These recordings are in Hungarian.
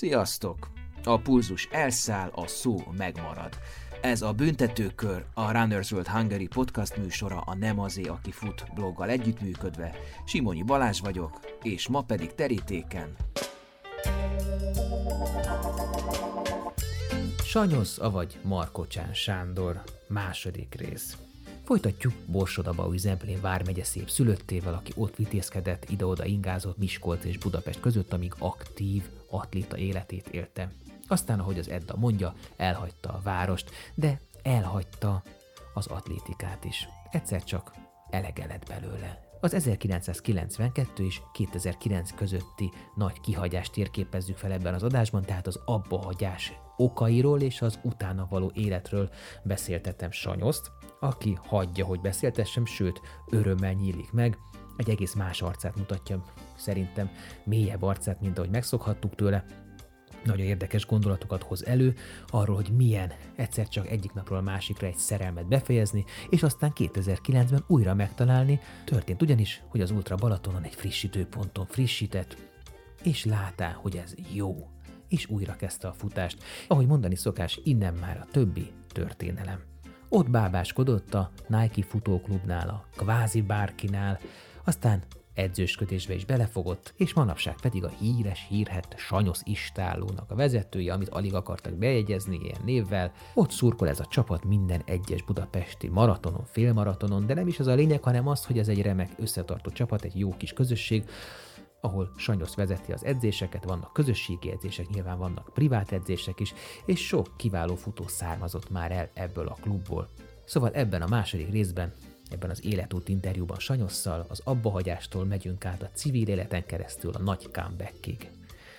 Sziasztok! A pulzus elszáll, a szó megmarad. Ez a Büntetőkör, a Runners World Hungary podcast műsora a Nem azé, aki fut bloggal együttműködve. Simonyi Balázs vagyok, és ma pedig terítéken. Sanyosz, avagy Markocsán Sándor, második rész. Folytatjuk Borsodaba Zemplén vármegye szép szülöttével, aki ott vitézkedett, ide-oda ingázott Miskolc és Budapest között, amíg aktív atléta életét élte. Aztán, ahogy az Edda mondja, elhagyta a várost, de elhagyta az atlétikát is. Egyszer csak elege lett belőle. Az 1992 és 2009 közötti nagy kihagyást térképezzük fel ebben az adásban, tehát az abbahagyás okairól és az utána való életről beszéltetem Sanyoszt, aki hagyja, hogy beszéltessem, sőt, örömmel nyílik meg, egy egész más arcát mutatja, szerintem mélyebb arcát, mint ahogy megszokhattuk tőle, nagyon érdekes gondolatokat hoz elő arról, hogy milyen egyszer csak egyik napról a másikra egy szerelmet befejezni, és aztán 2009-ben újra megtalálni. Történt ugyanis, hogy az Ultra Balatonon egy frissítőponton frissített, és látá, hogy ez jó, és újra kezdte a futást. Ahogy mondani szokás, innen már a többi történelem. Ott bábáskodott a Nike futóklubnál, a kvázi bárkinál, aztán edzősködésbe is belefogott, és manapság pedig a híres, hírhet Sanyosz Istállónak a vezetője, amit alig akartak bejegyezni ilyen névvel. Ott szurkol ez a csapat minden egyes budapesti maratonon, félmaratonon, de nem is az a lényeg, hanem az, hogy ez egy remek összetartó csapat, egy jó kis közösség, ahol Sanyosz vezeti az edzéseket, vannak közösségi edzések, nyilván vannak privát edzések is, és sok kiváló futó származott már el ebből a klubból. Szóval ebben a második részben Ebben az életút interjúban Sanyosszal az abbahagyástól megyünk át a civil életen keresztül a nagy comebackig.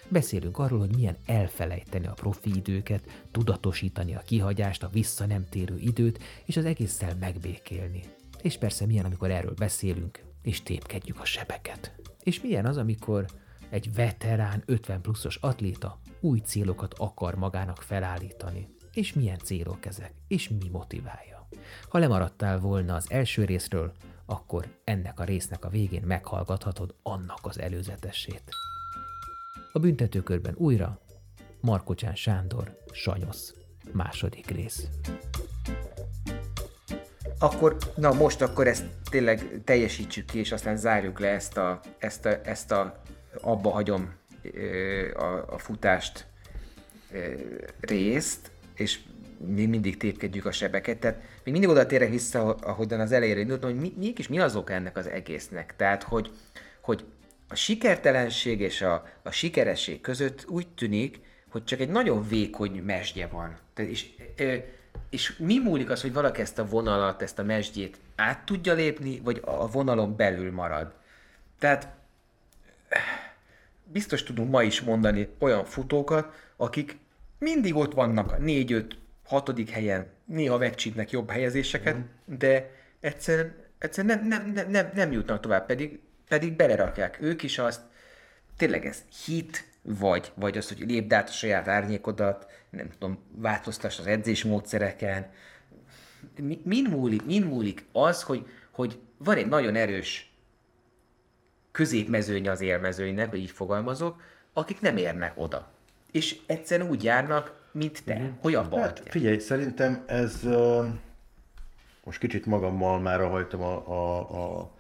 Beszélünk arról, hogy milyen elfelejteni a profi időket, tudatosítani a kihagyást, a vissza nem térő időt, és az egésszel megbékélni. És persze milyen, amikor erről beszélünk, és tépkedjük a sebeket. És milyen az, amikor egy veterán 50 pluszos atléta új célokat akar magának felállítani. És milyen célok ezek, és mi motiválja. Ha lemaradtál volna az első részről, akkor ennek a résznek a végén meghallgathatod annak az előzetesét. A büntetőkörben újra Markocsán Sándor, Sanyosz, második rész. Akkor, na most akkor ezt tényleg teljesítsük ki, és aztán zárjuk le ezt a, ezt a, ezt a abba hagyom a, a futást részt, és mi mindig tépkedjük a sebeket. Tehát még mindig oda térek vissza, ahogyan az elejére indultam, hogy mi, mégis mi az oka ennek az egésznek. Tehát, hogy, hogy a sikertelenség és a, a sikeresség között úgy tűnik, hogy csak egy nagyon vékony mesdje van. Tehát és, és mi múlik az, hogy valaki ezt a vonalat, ezt a mesdjét át tudja lépni, vagy a vonalon belül marad? Tehát biztos tudunk ma is mondani olyan futókat, akik mindig ott vannak a 4-5 hatodik helyen, néha megcsípnek jobb helyezéseket, mm. de egyszerűen, egyszerűen nem, nem, nem, nem, nem jutnak tovább, pedig, pedig belerakják ők is azt, tényleg ez hit, vagy, vagy az, hogy lépd át a saját árnyékodat, nem tudom, változtass az edzésmódszereken. Min múlik, min múlik az, hogy, hogy van egy nagyon erős középmezőny az élmezőnynek, hogy így fogalmazok, akik nem érnek oda. És egyszerűen úgy járnak, mint te, mm-hmm. hogy abba hát, Figyelj, szerintem ez uh, most kicsit magammal már hajtom a, a, a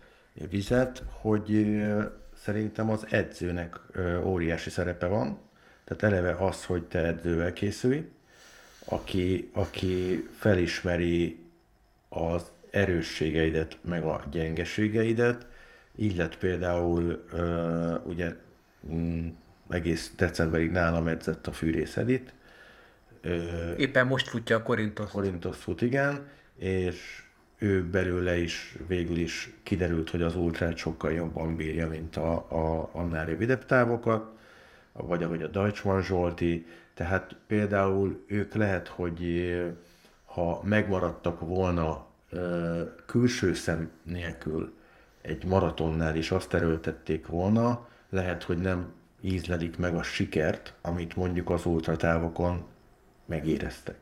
vizet, hogy uh, szerintem az edzőnek uh, óriási szerepe van. Tehát eleve az, hogy te edzővel készülj, aki, aki felismeri az erősségeidet, meg a gyengeségeidet, így lett például uh, ugye mm, egész decemberig nálam edzett a Fűrész Edith, Éppen most futja a Korintos. Korintos fut, igen, és ő belőle is végül is kiderült, hogy az ultrát sokkal jobban bírja, mint a, a, annál rövidebb távokat, vagy ahogy a Deutschmann Zsolti, tehát például ők lehet, hogy ha megmaradtak volna külső szem nélkül egy maratonnál is azt erőltették volna, lehet, hogy nem ízlelik meg a sikert, amit mondjuk az ultratávokon megéreztek.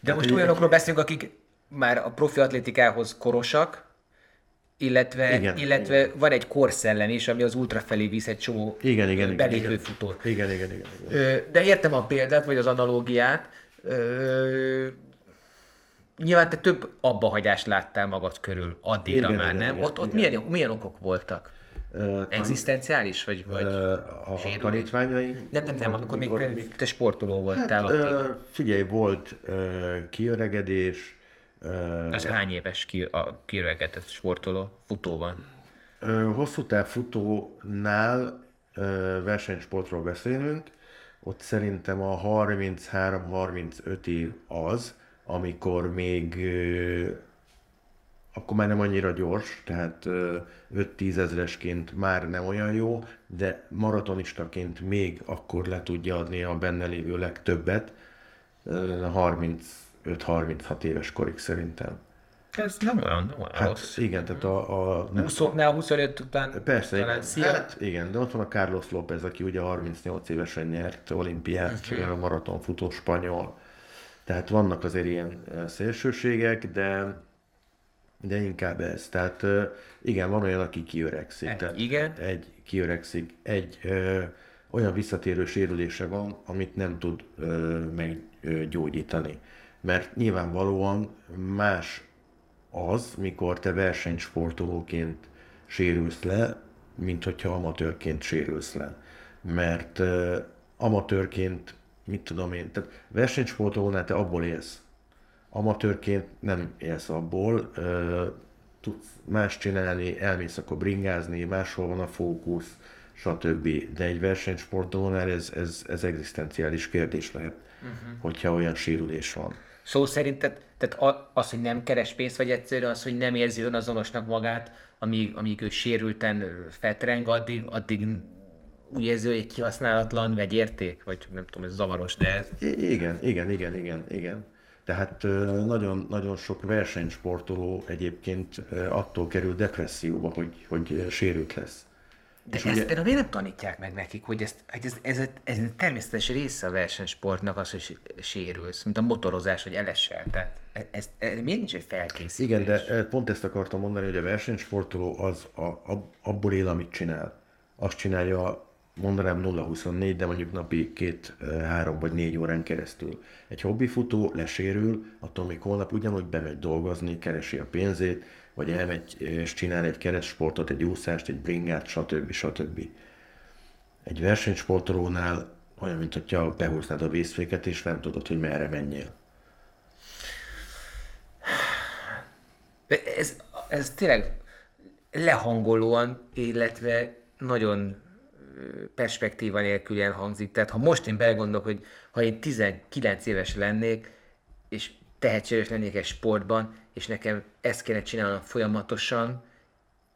De hát, most olyanokról beszélünk, akik már a profi atlétikához korosak, illetve, igen, illetve igen. van egy korszellem is, ami az ultra felé visz egy csomó igen, igen, belépő igen, futót. Igen, igen, igen, igen. De értem a példát, vagy az analógiát. Nyilván te több abbahagyást láttál magad körül addigra igen, már, igen, nem? Igen, ott ott igen. Milyen, milyen okok voltak? Uh, Egzisztenciális? Vagy, vagy uh, a tanítványai? Nem, nem, nem, amikor még, te sportoló voltál. Hát, uh, figyelj, volt uh, kiöregedés, ez hány éves ki, a kiöregetett sportoló futóban? Hosszú táv futónál versenysportról beszélünk, ott szerintem a 33-35 év az, amikor még akkor már nem annyira gyors, tehát 5-10 ezresként már nem olyan jó, de maratonistaként még akkor le tudja adni a benne lévő legtöbbet, 30 35-36 éves korig szerintem. Ez nem olyan, nem olyan hát, rossz. Igen, tehát a... a 20, ne, a 25 után Persze, igen. Hát, igen, de ott van a Carlos López, aki ugye 38 évesen nyert olimpiát, uh-huh. Maratonfutó spanyol. Tehát vannak azért ilyen szélsőségek, de de inkább ez. Tehát igen, van olyan, aki kiöregszik. Egy, tehát igen. Egy kiöregszik. Egy ö, olyan visszatérő sérülése van, amit nem tud ö, meggyógyítani mert nyilvánvalóan más az, mikor te versenysportolóként sérülsz le, mint hogyha amatőrként sérülsz le. Mert uh, amatőrként, mit tudom én, tehát versenysportolónál te abból élsz. Amatőrként nem élsz abból, tudsz más csinálni, elmész akkor bringázni, máshol van a fókusz, stb. De egy versenysportolónál ez, ez, ez egzisztenciális kérdés lehet, uh-huh. hogyha olyan sérülés van. Szó szerint, tehát, tehát az, hogy nem keres pénzt, vagy egyszerűen az, hogy nem érzi azonosnak magát, amíg, amíg ő sérülten fetreng, addig, addig úgy érzi, hogy egy kihasználatlan vegyérték, vagy nem tudom, ez zavaros, de ez... Igen, igen, igen, igen, igen. Tehát nagyon, nagyon sok versenysportoló egyébként attól kerül depresszióba, hogy, hogy sérült lesz. De és ezt ugye... például miért nem tanítják meg nekik, hogy ezt, hogy ez, ez, ez, ez természetes része a versenysportnak az, hogy sérülsz, mint a motorozás, hogy elesel. Tehát ez, ez, ez miért nincs egy felkészítés? Igen, de pont ezt akartam mondani, hogy a versenysportoló az a, a, abból él, amit csinál. Azt csinálja, mondanám 0-24, de mondjuk napi két, három vagy négy órán keresztül. Egy hobbifutó lesérül, attól még holnap ugyanúgy bemegy dolgozni, keresi a pénzét, vagy elmegy és csinál egy keresztsportot, egy úszást, egy bringát, stb. stb. Egy versenysportolónál olyan, mint hogyha behúznád a vészféket, és nem tudod, hogy merre menjél. Ez, ez tényleg lehangolóan, illetve nagyon perspektíva nélkül hangzik. Tehát ha most én belegondolok, hogy ha én 19 éves lennék, és tehetséges lennék egy sportban, és nekem ezt kéne csinálnom folyamatosan,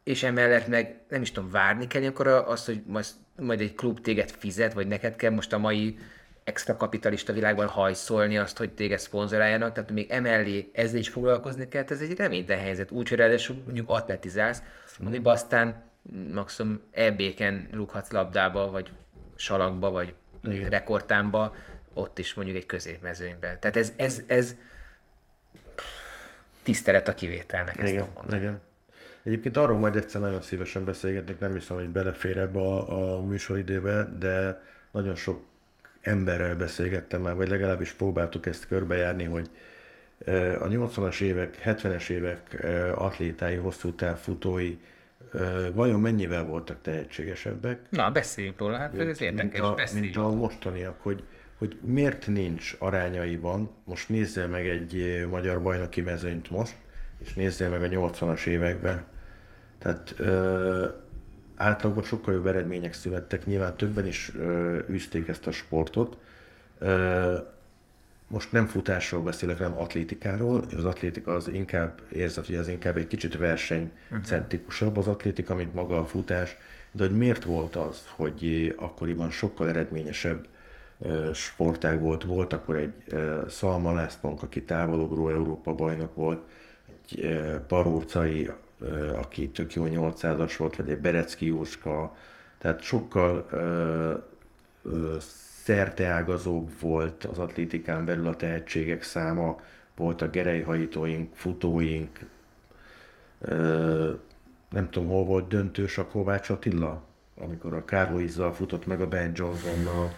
és emellett meg nem is tudom, várni kell akkor azt, hogy majd, majd egy klub téged fizet, vagy neked kell most a mai extra kapitalista világban hajszolni azt, hogy téged szponzoráljanak, tehát még emellé ezzel is foglalkozni kell, ez egy reménytelen helyzet. Úgy, hogy ráadásul mondjuk atletizálsz, mondjuk aztán maximum EB-ken rúghatsz labdába, vagy salakba, vagy Igen. rekordtámba, ott is mondjuk egy középmezőnyben. Tehát ez, ez, ez, tisztelet a kivételnek. Ezt igen, igen. Egyébként arról majd egyszer nagyon szívesen beszélgetnek, nem hiszem, hogy belefér ebbe a, a műsoridőbe, de nagyon sok emberrel beszélgettem már, vagy legalábbis próbáltuk ezt körbejárni, hogy e, a 80-as évek, 70-es évek e, atlétái, hosszú távfutói e, vajon mennyivel voltak tehetségesebbek? Na, beszéljünk róla, hát ez érdekes, mint a, mint a mostaniak, hogy hogy miért nincs arányaiban, most nézzél meg egy magyar bajnoki mezőnyt most, és nézzél meg a 80-as években. Tehát ö, átlagban sokkal jobb eredmények születtek, nyilván többen is ö, űzték ezt a sportot. Ö, most nem futásról beszélek, hanem atlétikáról. Az atlétika az inkább, érzed, hogy az inkább egy kicsit versenycentrikusabb az atlétika, mint maga a futás. De hogy miért volt az, hogy akkoriban sokkal eredményesebb sportág volt. Volt akkor egy Szalma Lászlónk, aki távolugró Európa bajnok volt, egy Parócai, aki tök jó 800-as volt, vagy egy Berecki Jóska, tehát sokkal szerteágazóbb volt az atlétikán belül a tehetségek száma, voltak gerejhajítóink, futóink, nem tudom, hol volt döntős a Kovács Attila, amikor a Kárlóizzal futott meg a Ben Johnson a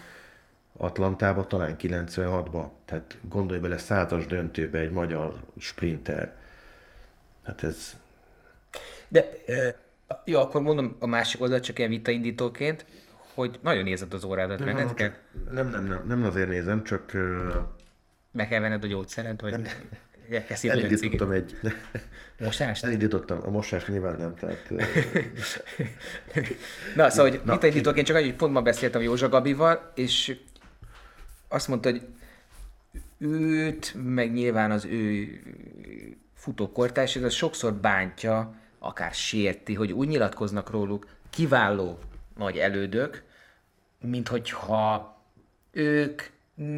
Atlantába, talán 96-ba. Tehát gondolj bele, százas döntőbe egy magyar sprinter. Hát ez... De jó, akkor mondom a másik oldalt csak ilyen vitaindítóként, hogy nagyon nézed az órádat, nem, nem, nem, nem, nem, nem azért nézem, csak... Meg kell venned a gyógyszeret, vagy elindítottam egy... Mosást? Elindítottam, a mosás nyilván nem, tehát... Na, szóval, hogy Na, indítóként csak annyi, hogy pont ma beszéltem Józsa Gabival, és azt mondta, hogy őt, meg nyilván az ő futókortárs, ez az sokszor bántja, akár sérti, hogy úgy nyilatkoznak róluk kiváló nagy elődök, mint hogyha ők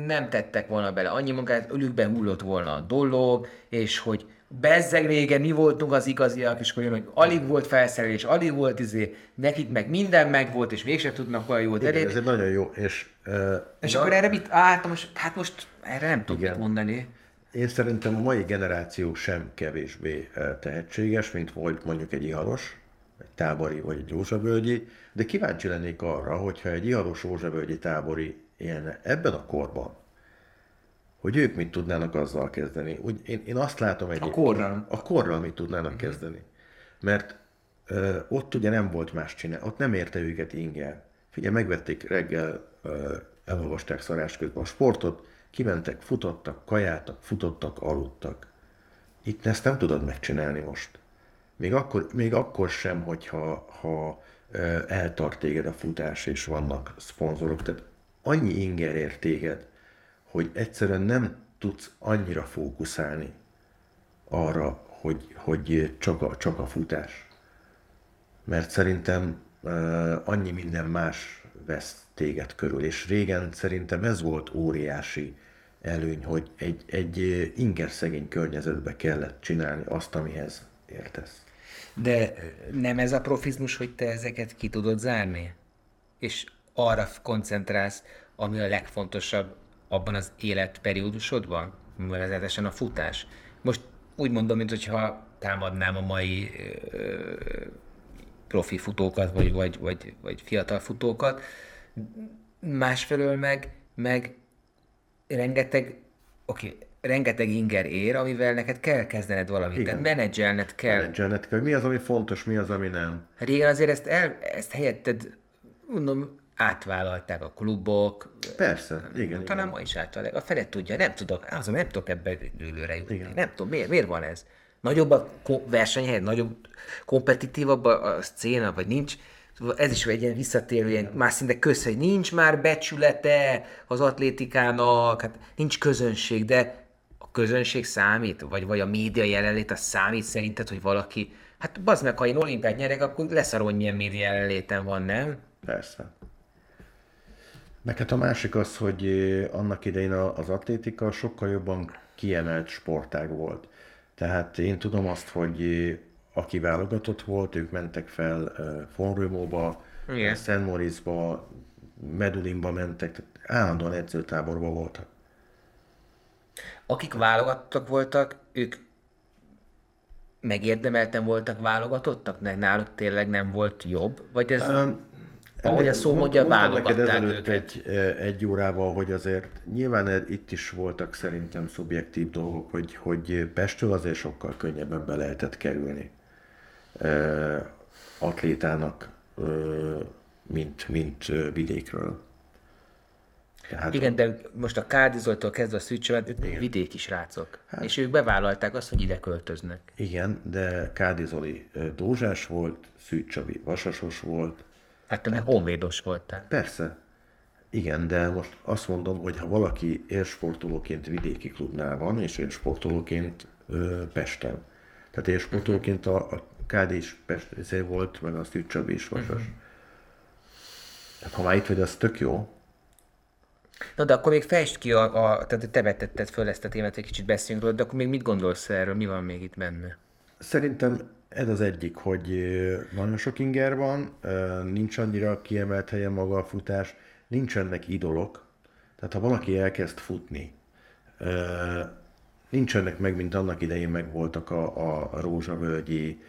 nem tettek volna bele annyi munkát, ölükben hullott volna a dolog, és hogy bezzeg régen mi voltunk az igaziak, és olyan, hogy alig volt felszerelés, alig volt izé, nekik meg minden meg volt, és mégsem tudnak olyan jót elérni. Ez egy nagyon jó, és... Uh, és na, akkor erre mit, hát most, hát most erre nem tudok mit mondani. Én szerintem a mai generáció sem kevésbé tehetséges, mint volt mondjuk egy iharos, egy tábori vagy egy rózsavölgyi, de kíváncsi lennék arra, hogyha egy iharos rózsavölgyi tábori ilyen ebben a korban, hogy ők mit tudnának azzal kezdeni. Úgy, én, én azt látom egy A korral. A korral mit tudnának uh-huh. kezdeni. Mert ö, ott ugye nem volt más csinál, ott nem érte őket inger. Figyelj, megvették reggel, ö, elolvasták szarás közben a sportot, kimentek, futottak, kajáltak, futottak, aludtak. Itt ezt nem tudod megcsinálni most. Még akkor, még akkor sem, hogyha ha, eltart téged a futás, és vannak szponzorok. Tehát annyi inger ér téged, hogy egyszerűen nem tudsz annyira fókuszálni arra, hogy, hogy csak, a, csak a futás. Mert szerintem annyi minden más vesz téged körül, és régen szerintem ez volt óriási előny, hogy egy, egy ingerszegény környezetbe kellett csinálni azt, amihez értesz. De nem ez a profizmus, hogy te ezeket ki tudod zárni? És arra koncentrálsz, ami a legfontosabb abban az életperiódusodban, vezetesen a futás. Most úgy mondom, mint hogyha támadnám a mai ö, profi futókat, vagy, vagy, vagy, vagy fiatal futókat. Másfelől meg, meg rengeteg, oké, okay, rengeteg inger ér, amivel neked kell kezdened valamit, Igen. tehát menedzselned kell. Menedzselned kell. Mi az, ami fontos, mi az, ami nem. Régen azért ezt, el, ezt helyetted, mondom, átvállalták a klubok. Persze, igen. Talán igen. ma is átvállalják. A felet tudja, nem tudok, azon nem tudok ebbe dőlőre jutni. Igen. Nem tudom, miért, miért van ez? Nagyobb a versenyhely, nagyobb, kompetitívabb a, a szcéna, vagy nincs? Ez is egy ilyen visszatérő, ilyen más szinte köz, hogy nincs már becsülete az atlétikának, hát nincs közönség, de közönség számít, vagy, vagy a média jelenlét, az számít szerinted, hogy valaki, hát bazd meg, ha én olimpiát nyerek, akkor lesz arról, hogy milyen média jelenléten van, nem? Persze. Meg hát a másik az, hogy eh, annak idején az atlétika sokkal jobban kiemelt sportág volt. Tehát én tudom azt, hogy eh, aki válogatott volt, ők mentek fel eh, Szent Moritzba, Medulinba mentek, tehát állandóan edzőtáborban voltak. Akik válogatottak voltak, ők megérdemelten voltak válogatottak? Náluk tényleg nem volt jobb? Vagy ez... Um, ahogy a szó mondja, válogatták őket. Egy, egy órával, hogy azért nyilván itt is voltak szerintem szubjektív dolgok, hogy, hogy Pestől azért sokkal könnyebben be lehetett kerülni atlétának, mint, mint vidékről. Tehát Igen, de most a Kárdizoltól kezdve a Szűcsövet, ők vidéki srácok. Hát, és ők bevállalták azt, hogy ide költöznek. Igen, de Kárdizoli Dózsás volt, Szűcsavi Vasasos volt, Hát te meg honvédos voltál. Persze. Igen, de most azt mondom, hogy ha valaki élsportolóként vidéki klubnál van, és élsportolóként ö, Pesten. Tehát élsportolóként a, a KD is Pest volt, meg a Szűcsabi is Vasas. Uh-huh. Tehát ha már itt vagy, az tök jó. Na de akkor még fejtsd ki, a, a, tehát te vetetted föl ezt a témát, egy kicsit beszéljünk róla, de akkor még mit gondolsz erről, mi van még itt benne? Szerintem ez az egyik, hogy nagyon sok inger van, nincs annyira kiemelt helyen maga a futás, nincsenek idolok. Tehát ha valaki elkezd futni, nincsenek meg, mint annak idején meg voltak a, a rózsavölgyi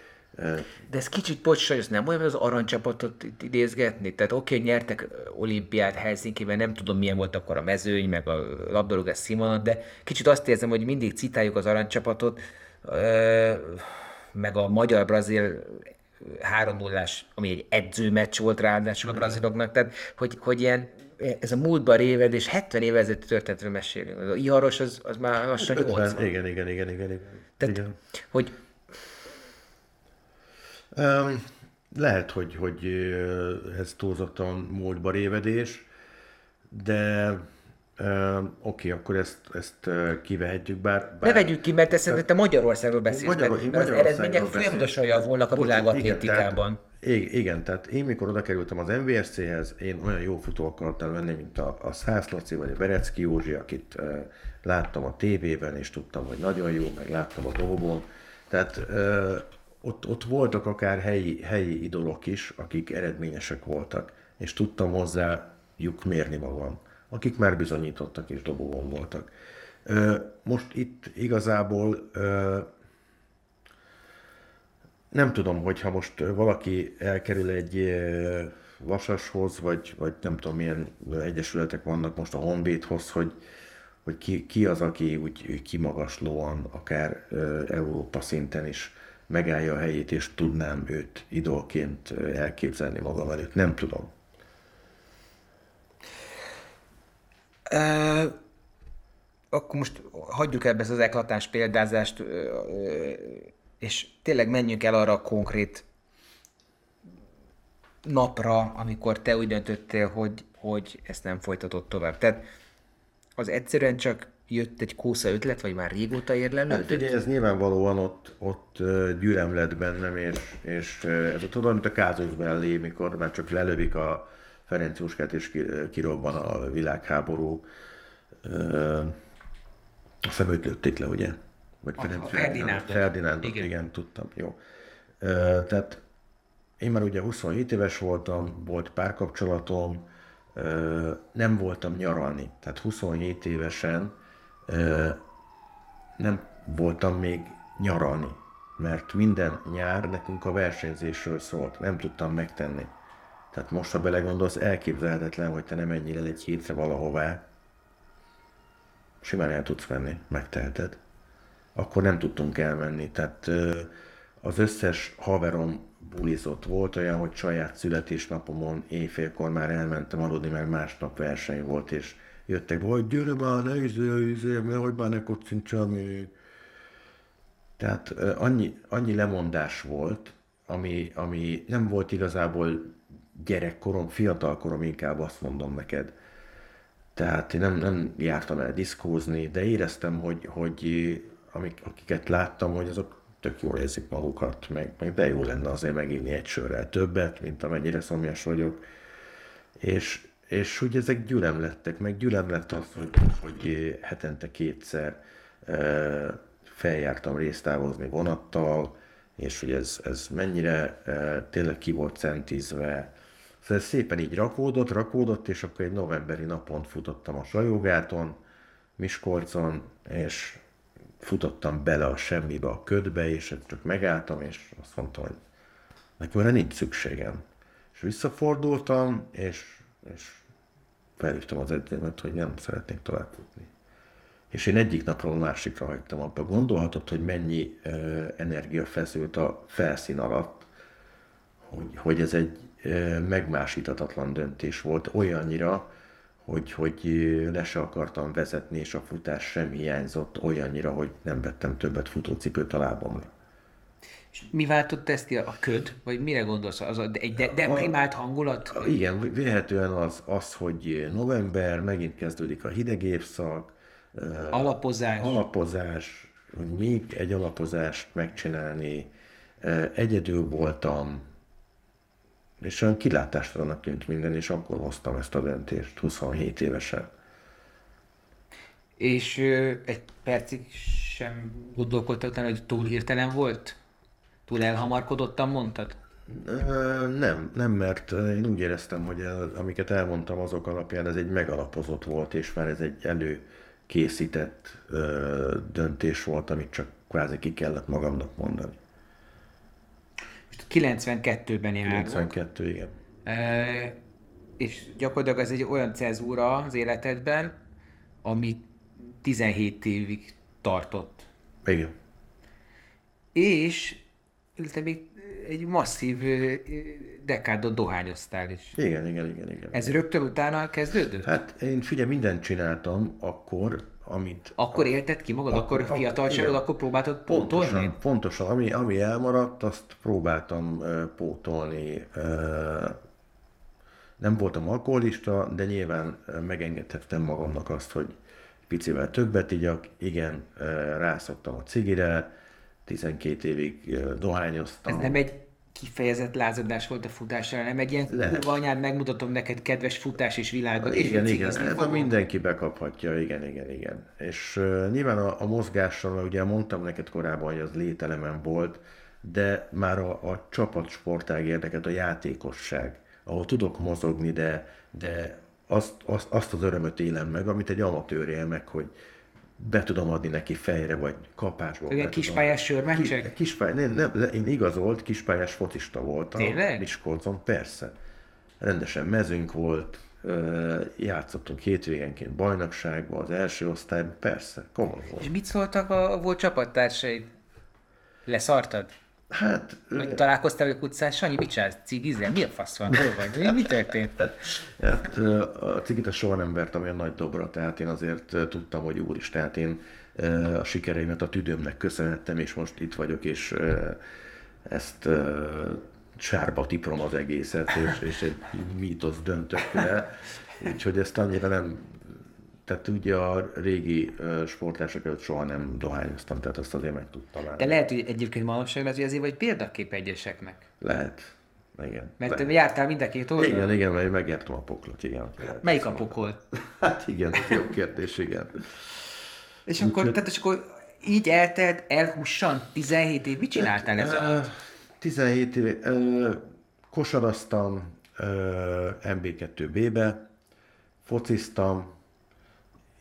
De ez kicsit, bocs, hogy ez nem olyan, hogy az aranycsapatot itt idézgetni? Tehát oké, okay, nyertek olimpiát Helsinki-ben, nem tudom milyen volt akkor a mezőny, meg a labdarúgás színvonal, de kicsit azt érzem, hogy mindig citáljuk az aranycsapatot, meg a magyar-brazil 3 0 ami egy edzőmeccs volt ráadásul a braziloknak, tehát hogy, hogy ilyen ez a múltban réved, és 70 éve ezelőtt történetről mesélünk. Az Iharos az, az már lassan 80. Igen, igen, igen, igen. igen. Tehát, igen. hogy Um, lehet, hogy, hogy ez túlzottan múltba révedés, de Uh, Oké, okay, akkor ezt, ezt kivehetjük, bár... bár... Ne vegyük ki, mert ezt te Magyarországról beszélsz, Magyar, mert, az eredmények folyamatosan javulnak a világatlétikában. Igen, igen, tehát én mikor oda kerültem az MVSC-hez, én olyan jó futó akartam lenni, mint a, a Szász Laci vagy a Verecki Józsi, akit uh, láttam a tévében, és tudtam, hogy nagyon jó, meg láttam a dobon. Tehát uh, ott, ott voltak akár helyi, helyi idolok is, akik eredményesek voltak, és tudtam hozzájuk mérni magam, akik már bizonyítottak és dobóban voltak. Most itt igazából nem tudom, hogyha most valaki elkerül egy vasashoz, vagy, vagy nem tudom milyen egyesületek vannak most a Honvédhoz, hogy, hogy ki, ki az, aki úgy kimagaslóan, akár Európa szinten is megállja a helyét, és tudnám őt idolként elképzelni magam előtt. Nem tudom. Uh, akkor most hagyjuk ebbe az eklatás példázást, és tényleg menjünk el arra a konkrét napra, amikor te úgy döntöttél, hogy, hogy ezt nem folytatod tovább. Tehát az egyszerűen csak jött egy kósza ötlet, vagy már régóta érlelődött? Hát ugye ez nyilvánvalóan ott, ott gyűlöm lett bennem, és, és ez a tudom, mint a Kázus Bellé, mikor már csak lelövik a Ferenc Jóskát, és kirobban a világháború. Azt hiszem őt lőtték le, ugye? Vagy a, Ferenc, a Ferdinándot. Ferdinándot, igen. igen, tudtam, jó. Tehát én már ugye 27 éves voltam, volt párkapcsolatom, nem voltam nyaralni. Tehát 27 évesen nem voltam még nyaralni, mert minden nyár nekünk a versenyzésről szólt, nem tudtam megtenni. Tehát most, ha belegondolsz, elképzelhetetlen, hogy te nem menjél egy hétre valahová, simán el tudsz menni, megteheted. Akkor nem tudtunk elmenni. Tehát az összes haverom bulizott. Volt olyan, hogy saját születésnapomon éjfélkor már elmentem aludni, mert másnap verseny volt, és jöttek, hogy gyere már, ne izé, mert hogy már ne kocincsam. Tehát annyi, annyi lemondás volt, ami, ami nem volt igazából gyerekkorom, fiatalkorom, inkább azt mondom neked. Tehát én nem, nem jártam el diszkózni, de éreztem, hogy, hogy amik, akiket láttam, hogy azok tök jól érzik magukat, meg, meg de jó lenne azért megírni egy sörrel többet, mint amennyire szomjas vagyok. És, és úgy ezek gyülem lettek, meg gyülem lett az, hogy, hogy hetente kétszer feljártam résztávozni vonattal, és hogy ez, ez mennyire tényleg ki volt centízve. Szóval ez szépen így rakódott, rakódott, és akkor egy novemberi napon futottam a Sajógáton, Miskolcon, és futottam bele a semmibe, a ködbe, és csak megálltam, és azt mondtam, hogy nekem erre nincs szükségem. És visszafordultam, és, és felhívtam az edzőmet, hogy nem szeretnék tovább futni. És én egyik napról a másikra hagytam abba. Gondolhatod, hogy mennyi uh, energia feszült a felszín alatt, hogy, hogy ez egy uh, megmásítatatlan döntés volt, olyannyira, hogy, hogy le se akartam vezetni, és a futás sem hiányzott olyannyira, hogy nem vettem többet futócipőt a lábamra. És mi váltott ezt ki? A köd? Vagy mire gondolsz? Az egy de- deprimált hangulat? A, igen, véhetően az, az, hogy november, megint kezdődik a hideg évszak. Alapozás. Alapozás, még egy alapozást megcsinálni. Egyedül voltam, és olyan kilátástalannak tűnt minden, és akkor hoztam ezt a döntést, 27 évesen. És ö, egy percig sem gondolkodtál utána, hogy túl hirtelen volt? Túl elhamarkodottan mondtad? Nem, nem, mert én úgy éreztem, hogy el, amiket elmondtam azok alapján, ez egy megalapozott volt, és már ez egy előkészített ö, döntés volt, amit csak kvázi ki kellett magamnak mondani. 92-ben járunk. 92, igen. E, és gyakorlatilag ez egy olyan cezúra az életedben, ami 17 évig tartott. Igen. És te még egy masszív dekádot dohányoztál is. Igen, igen, igen, igen. Ez rögtön utána kezdődött? Hát én figyelj, mindent csináltam akkor, amit... Akkor élted ki magad? Akkor, Akkor- igen. akkor próbáltad pótolni? Pontosan, pontosan. Ami, ami elmaradt, azt próbáltam uh, pótolni. Uh, nem voltam alkoholista, de nyilván megengedhettem magamnak azt, hogy picivel többet igyak. Igen, uh, rászoktam a cigire, 12 évig dohányoztam. Ez nem egy kifejezett lázadás volt a futásra, nem egy ilyen Lehet. kurva anyád, megmutatom neked kedves futás és világot. és Igen, igen, fogom. mindenki bekaphatja, igen, igen, igen. És uh, nyilván a, a mozgással, ugye mondtam neked korábban, hogy az lételemen volt, de már a, a csapatsportág érdeket, a játékosság, ahol tudok mozogni, de, de azt, azt, azt az örömöt élem meg, amit egy amatőr él meg, hogy be tudom adni neki fejre, vagy kapásból. Ilyen tudom- kispályás sörmeccsek? Ki- Kispály, nem, nem, én igazolt, kispályás focista voltam. Tényleg? Miskolcon, persze. Rendesen mezünk volt, játszottunk hétvégenként bajnokságban, az első osztályban, persze, komoly volt. És mit szóltak a, a volt csapattársaid? Leszartad? Hát, Vagy találkoztál velük utcán? Sanyi, mit csinálsz? Cigizzel? Mi a fasz van? Hol vagy? Mi történt? hát a cigit a soha nem vertem olyan nagy dobra, tehát én azért tudtam, hogy úris, tehát én a sikereimet a tüdőmnek köszönhettem, és most itt vagyok, és ezt sárba tiprom az egészet, és, és egy mítosz döntök le. Úgyhogy ezt annyira nem tehát ugye a régi sportások előtt soha nem dohányoztam, tehát azt azért meg tudtam De állni. lehet, hogy egyébként manapság hogy azért vagy példakép egyeseknek. Lehet. Igen. Mert te Lehet. jártál mind a két oldalon. Igen, igen, mert megjártam a poklot, igen. Melyik a pokol? Hát igen, ez jó kérdés, igen. És akkor, tehát és akkor így eltelt elhussan 17 év, mit csináltál ez alatt? 17 éve, ö, kosaraztam ö, MB2B-be, fociztam,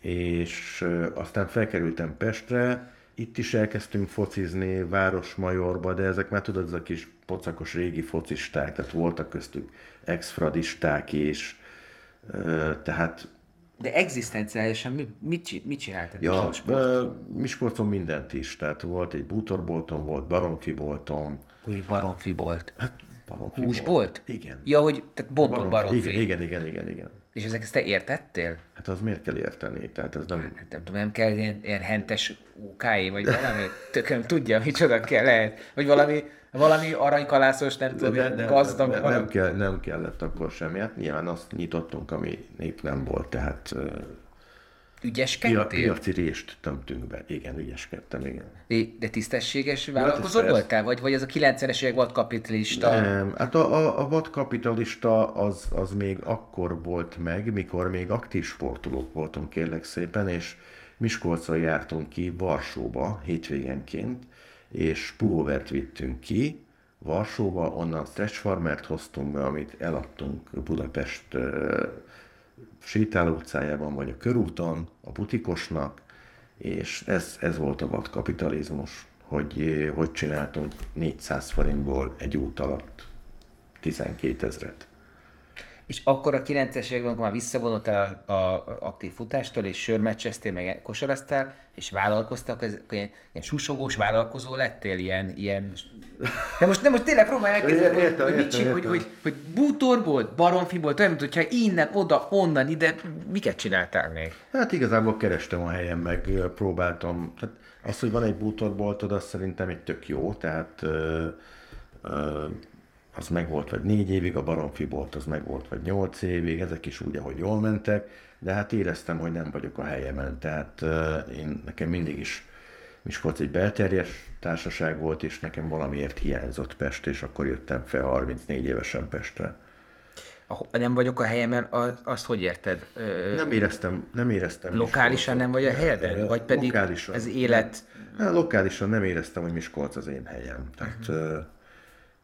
és aztán felkerültem Pestre, itt is elkezdtünk focizni Városmajorba, de ezek már tudod, ezek kis pocakos régi focisták, tehát voltak köztük exfradisták is, tehát De egzisztenciálisan mi, mit, csi- mit csináltad? Ja, Miskolcon mindent is, tehát volt egy bútorboltom, volt baromfiboltom, Új baromfi volt. baromfi Húsbolt? Igen. Ja, hogy tehát bontott baromfi. Igen, igen, igen, igen, igen. És ezek ezt te értettél? Hát az miért kell érteni? Tehát ez nem... Hát nem tudom, nem kell ilyen, ilyen hentes UK-é, vagy valami, tököm tudja, micsoda kell lehet. Vagy valami, valami aranykalászos, nem tudom, De, de, gazdag. nem, valami. nem, kell, nem kellett akkor semmi. Hát nyilván azt nyitottunk, ami nép nem volt, tehát Ügyeskedtél? piaci részt tömtünk be. Igen, ügyeskedtem, igen. De tisztességes vállalkozó persze. voltál? Vagy, vagy az a 90-es évek volt kapitalista? Nem, hát a, a, a vadkapitalista az, az még akkor volt meg, mikor még aktív sportolók voltunk kérlek szépen, és Miskolcra jártunk ki Varsóba hétvégenként, és pulóvert vittünk ki Varsóba, onnan stretch farmert hoztunk be, amit eladtunk Budapest sétáló utcájában, vagy a körúton, a butikosnak, és ez, ez volt a vadkapitalizmus, hogy hogy csináltunk 400 forintból egy út alatt 12 ezret. És akkor a 90-es években, már visszavonultál a, a, a aktív futástól, és sörmeccseztél, meg kosaraztál, és vállalkoztál, akkor ez, ilyen, ilyen susogós vállalkozó lettél, ilyen, ilyen... De most, de most tényleg próbálj elképzelni, Értem, hogy, hogy, mit csinál, hogy, hogy, hogy bútorból, baromfiból, olyan, mint hogyha innen, oda, onnan, ide, miket csináltál még? Hát igazából kerestem a helyen, meg próbáltam. Tehát az, hogy van egy bútorboltod, az szerintem egy tök jó, tehát ö, ö, az meg volt vagy négy évig, a baromfi bolt az meg volt vagy nyolc évig, ezek is úgy, ahogy jól mentek, de hát éreztem, hogy nem vagyok a helyemen, tehát én nekem mindig is Miskolc egy belterjes társaság volt, és nekem valamiért hiányzott Pest, és akkor jöttem fel 34 évesen Pestre. A, nem vagyok a helyemen, az, azt hogy érted? Ö, Nem éreztem, nem éreztem. lokálisan nem vagy a helyeden? Vagy pedig Lokálisan. ez élet... Hát, lokálisan nem éreztem, hogy Miskolc az én helyem. Tehát uh-huh.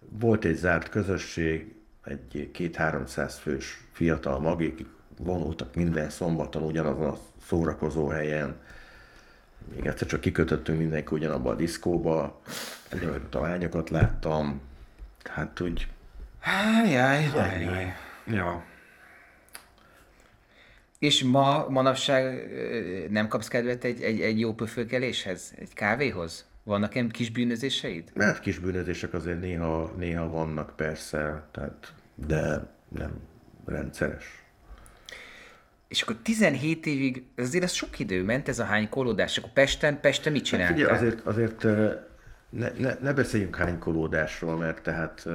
Volt egy zárt közösség, egy két-háromszáz fős fiatal magik, vonultak minden szombaton ugyanazon a szórakozó helyen. Még egyszer csak kikötöttünk mindenki ugyanabba a diszkóba, előtt a lányokat láttam, hát úgy, Jaj, jaj. ja, És ma, manapság nem kapsz kedvet egy, egy, egy jó pöfögeléshez? Egy kávéhoz? Vannak ilyen kis bűnözéseid? mert kis bűnözések azért néha, néha vannak persze, tehát, de nem rendszeres. És akkor 17 évig, azért ez sok idő ment, ez a hány kolódás. Akkor Pesten, Pesten mit Hát csináltál? Figyelj, azért, azért ö, ne, ne, ne beszéljünk hánykolódásról, mert tehát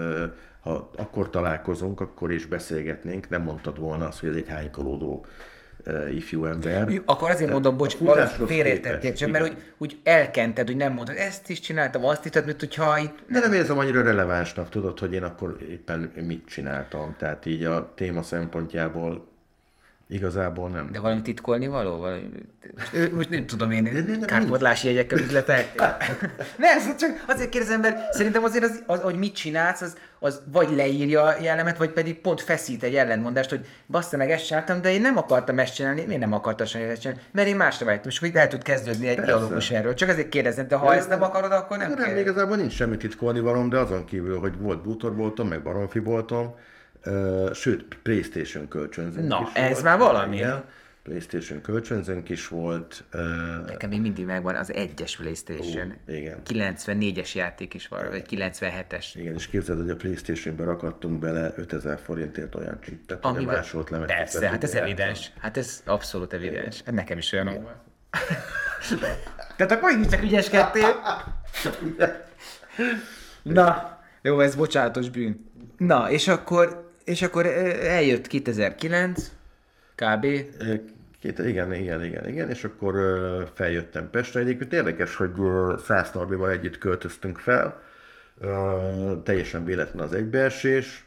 ha akkor találkozunk, akkor is beszélgetnénk, nem mondtad volna azt, hogy ez egy hánykolódó ö, ifjú ember. Jó, Akkor azért mondom, bocs, félreértettél, csak mert úgy, úgy elkented, hogy nem mondod, ezt is csináltam, azt is, tehát mint hogyha itt... De nem érzem annyira relevánsnak, tudod, hogy én akkor éppen mit csináltam. Tehát így a téma szempontjából igazából nem. De valami titkolni való? Valami... Ő, most nem tudom én, nem, kárpótlási jegyekkel üzletek. ne, ez csak azért kérdezem, mert szerintem azért az, az, hogy mit csinálsz, az, az vagy leírja a jellemet, vagy pedig pont feszít egy ellentmondást, hogy bassza meg ezt csináltam, de én nem akartam ezt csinálni, miért nem akartam ezt csinálni? Mert én másra vágytam, és akkor el tud kezdődni egy Persze. dialógus erről. Csak azért kérdezem, de ha ezt nem akarod, akkor nem, Nem, nem igazából nincs semmi titkolni valom, de azon kívül, hogy volt bútorboltom, meg baromfi voltam, sőt, Playstation kölcsönzőnk Na, is ez volt. már valami. Igen, Playstation kölcsönzőnk is volt. Nekem még mindig megvan az egyes Playstation. Ó, igen. 94-es játék is van, vagy 97-es. igen, és képzeld, hogy a Playstation-be rakadtunk bele 5000 forintért olyan csippet, hogy a Amivel- másolt lemetet Persze, hát ez evidens. Hát ez abszolút evidens. Hát nekem is olyan van. Tehát akkor így csak ügyeskedtél. Na, jó, ez bocsánatos bűn. Na, és akkor, és akkor eljött 2009, kb. Két, igen, igen, igen, igen, és akkor feljöttem Pestre. Egyébként érdekes, hogy Szász Norbival együtt költöztünk fel, teljesen véletlen az egybeesés,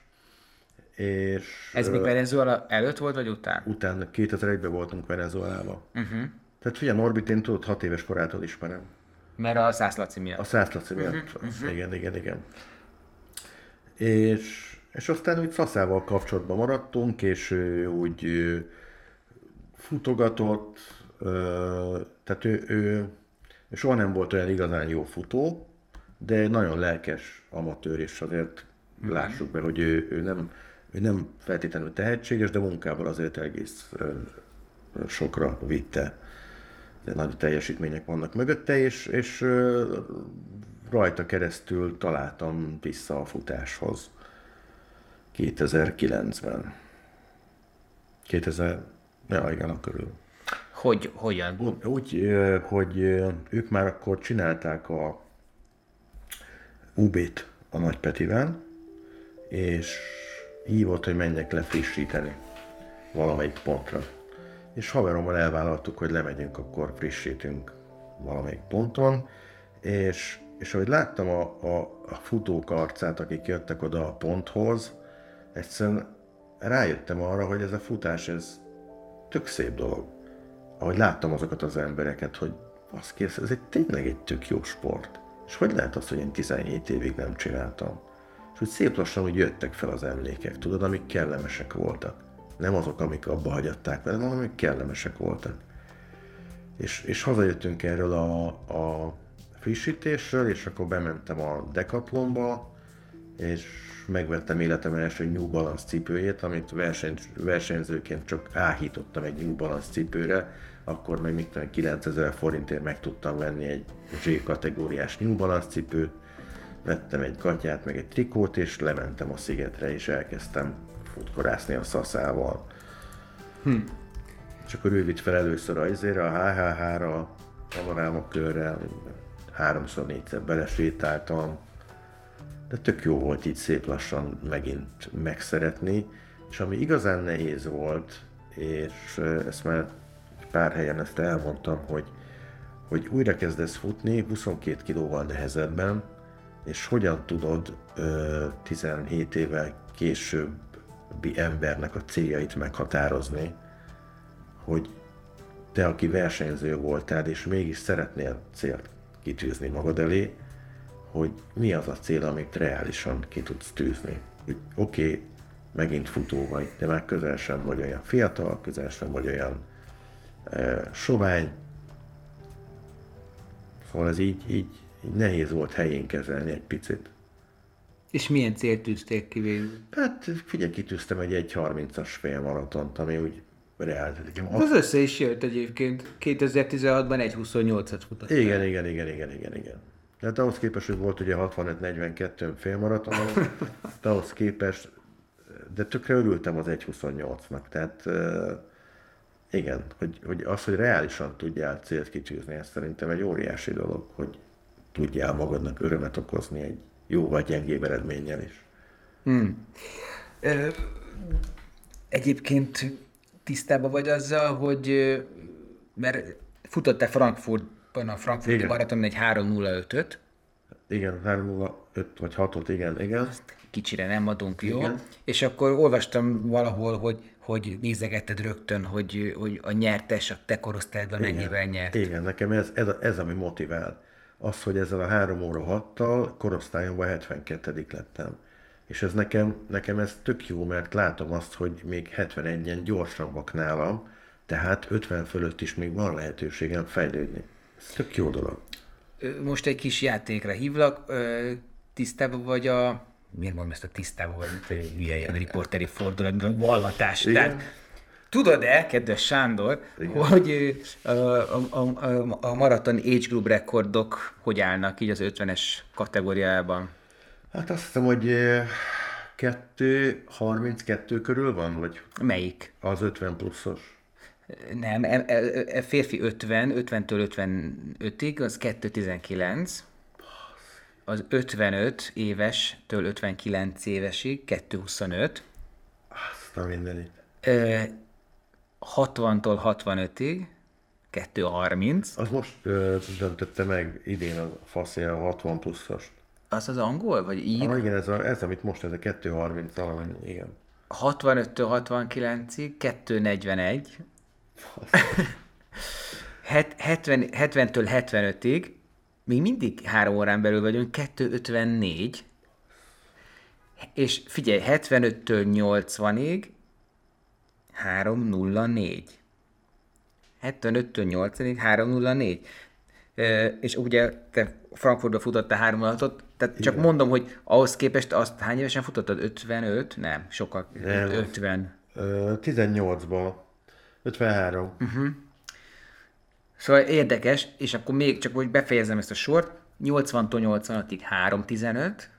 és Ez még Venezuela előtt volt, vagy után? utána 2001-ben voltunk Venezuelában. Uh-huh. Tehát figyelj, Norbit én tudod, hat éves korától ismerem. Mert a Szász Laci A miatt. Szász Laci miatt. Uh-huh. Igen, igen, igen. És, és aztán úgy Szaszával kapcsolatban maradtunk, és ő úgy ö, futogatott, ö, tehát ő, ő, ő soha nem volt olyan igazán jó futó, de nagyon lelkes amatőr, és azért lássuk be, hogy ő, ő, nem, ő nem feltétlenül tehetséges, de munkával azért egész ö, ö, sokra vitte. De nagy teljesítmények vannak mögötte, és, és ö, rajta keresztül találtam vissza a futáshoz. 2009-ben. 2000, ja igen, a körül. Hogy, hogyan? Úgy- hogy ők már akkor csinálták a UB-t a Nagypetivel, és hívott, hogy menjek le frissíteni valamelyik pontra. És haverommal elvállaltuk, hogy lemegyünk, akkor frissítünk valamelyik ponton, és, és ahogy láttam a, a, a futók arcát, akik jöttek oda a ponthoz, egyszerűen rájöttem arra, hogy ez a futás, ez tök szép dolog. Ahogy láttam azokat az embereket, hogy azt kész, ez egy tényleg egy tök jó sport. És hogy lehet az, hogy én 17 évig nem csináltam? És hogy szép lassan úgy jöttek fel az emlékek, tudod, amik kellemesek voltak. Nem azok, amik abba hagyatták velem, hanem amik kellemesek voltak. És, és hazajöttünk erről a, a frissítésről, és akkor bementem a Decathlonba, és megvettem életem első New Balance cipőjét, amit verseny, versenyzőként csak áhítottam egy New Balance cipőre, akkor meg mit tudom, 9000 forintért meg tudtam venni egy G kategóriás New Balance cipőt, vettem egy gatyát, meg egy trikót, és lementem a szigetre, és elkezdtem futkorászni a szaszával. És akkor ő vitt fel először a izére, a HHH-ra, a panorámakörrel, háromszor, négyszer belesétáltam, de tök jó volt így szép lassan megint megszeretni, és ami igazán nehéz volt, és ö, ezt már pár helyen ezt elmondtam, hogy, hogy újra kezdesz futni 22 kilóval nehezebben, és hogyan tudod ö, 17 évvel későbbi embernek a céljait meghatározni, hogy te, aki versenyző voltál, és mégis szeretnél célt kitűzni magad elé, hogy mi az a cél, amit reálisan ki tudsz tűzni. Oké, okay, megint futó vagy, de már közel sem vagy olyan fiatal, közel sem vagy olyan e, sovány. Szóval ez így, így, így nehéz volt helyén kezelni egy picit. És milyen célt tűzték ki végül? Hát figyelj, kitűztem egy 1.30-as félmaratont, ami úgy reális. Az össze is jött egyébként. 2016-ban 1.28-at futott. Igen, igen, igen, igen, igen, igen. Tehát ahhoz képest, hogy volt ugye 65-42 félmaraton, de ahhoz képest, de tökre örültem az 1.28-nak. Tehát igen, hogy, hogy az, hogy reálisan tudjál célt kitűzni, ez szerintem egy óriási dolog, hogy tudjál magadnak örömet okozni egy jó vagy gyengébb eredménnyel is. Hmm. Ö, egyébként tisztában vagy azzal, hogy mert futott-e Frankfurtban a Frankfurti Igen. Maratonon egy 3.05-öt, Igen, 305 vagy 6-ot, igen, igen. kicsire nem adunk, jó? Igen. És akkor olvastam valahol, hogy, hogy nézegetted rögtön, hogy, hogy a nyertes a te korosztályodban mennyivel nyert. Igen, nekem ez, ez, ez, ami motivál. Az, hogy ezzel a 3 óra 6-tal korosztályomban 72 lettem. És ez nekem, nekem ez tök jó, mert látom azt, hogy még 71-en gyorsabbak nálam, tehát 50 fölött is még van lehetőségem fejlődni. Tök jó dolog. Most egy kis játékra hívlak, tisztában vagy a... Miért mondom ezt a tisztában vagy, hülye ilyen riporteri fordulat, vallatás. Igen. Tehát, tudod-e, kedves Sándor, Igen. hogy a, a, a, a maraton age group rekordok hogy állnak így az 50-es kategóriában? Hát azt hiszem, hogy eh, 2, 32 körül van, vagy Melyik? az 50 pluszos. Nem, e, e, férfi 50, 50-től 55-ig, az 219. Az 55 évestől 59 évesig 225. Azt a mindenit. Ö, 60-tól 65-ig 230. Az most ö, döntötte meg idén a faszja a 60 pluszos. Az az angol, vagy ír? Ah, igen, ez, a, ez, amit most, ez a 230 valamennyi, igen. 65-től 69-ig 241. Het- 70, 70-től 75-ig, még mindig három órán belül vagyunk, 254. És figyelj, 75-től 80-ig 304. 75-től 80-ig 304. Ö, és ugye te Frankfurtba futottál 3 ot tehát csak mondom, hogy ahhoz képest azt hány évesen futottad? 55? Nem, sokkal. Nem. 50. Ö, 18-ban, 53. Uh-huh. Szóval érdekes, és akkor még csak hogy befejezem ezt a sort, 80-tól 85-ig 315,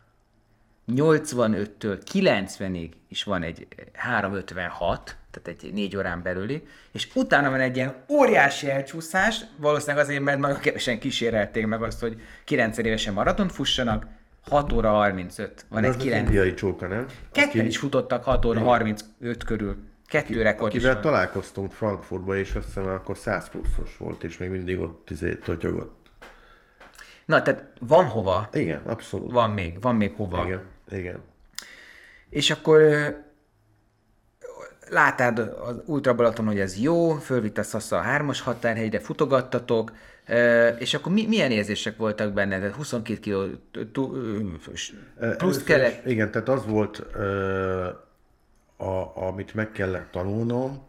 85-től 90-ig is van egy 356, tehát egy négy órán belüli, és utána van egy ilyen óriási elcsúszás, valószínűleg azért, mert nagyon kevesen kísérelték meg azt, hogy 9 évesen maratont fussanak, 6 óra 35, van Ez egy az 9. indiai csóka, nem? Ketten is futottak 6 óra 35 körül. Kettő rekord Akivel találkoztunk Frankfurtba, és azt hiszem akkor 100 pluszos volt, és még mindig ott izé, totyogott. Na, tehát van hova, Igen, abszolút. van még, van még hova. Igen, igen. És akkor ö, láttád az Ultra Balaton, hogy ez jó, fölvitt a Szassa a hármas határhegyre, futogattatok, és akkor mi, milyen érzések voltak benne? Tehát 22 kiló plusz kellett, Igen, tehát az volt, a, amit meg kellett tanulnom,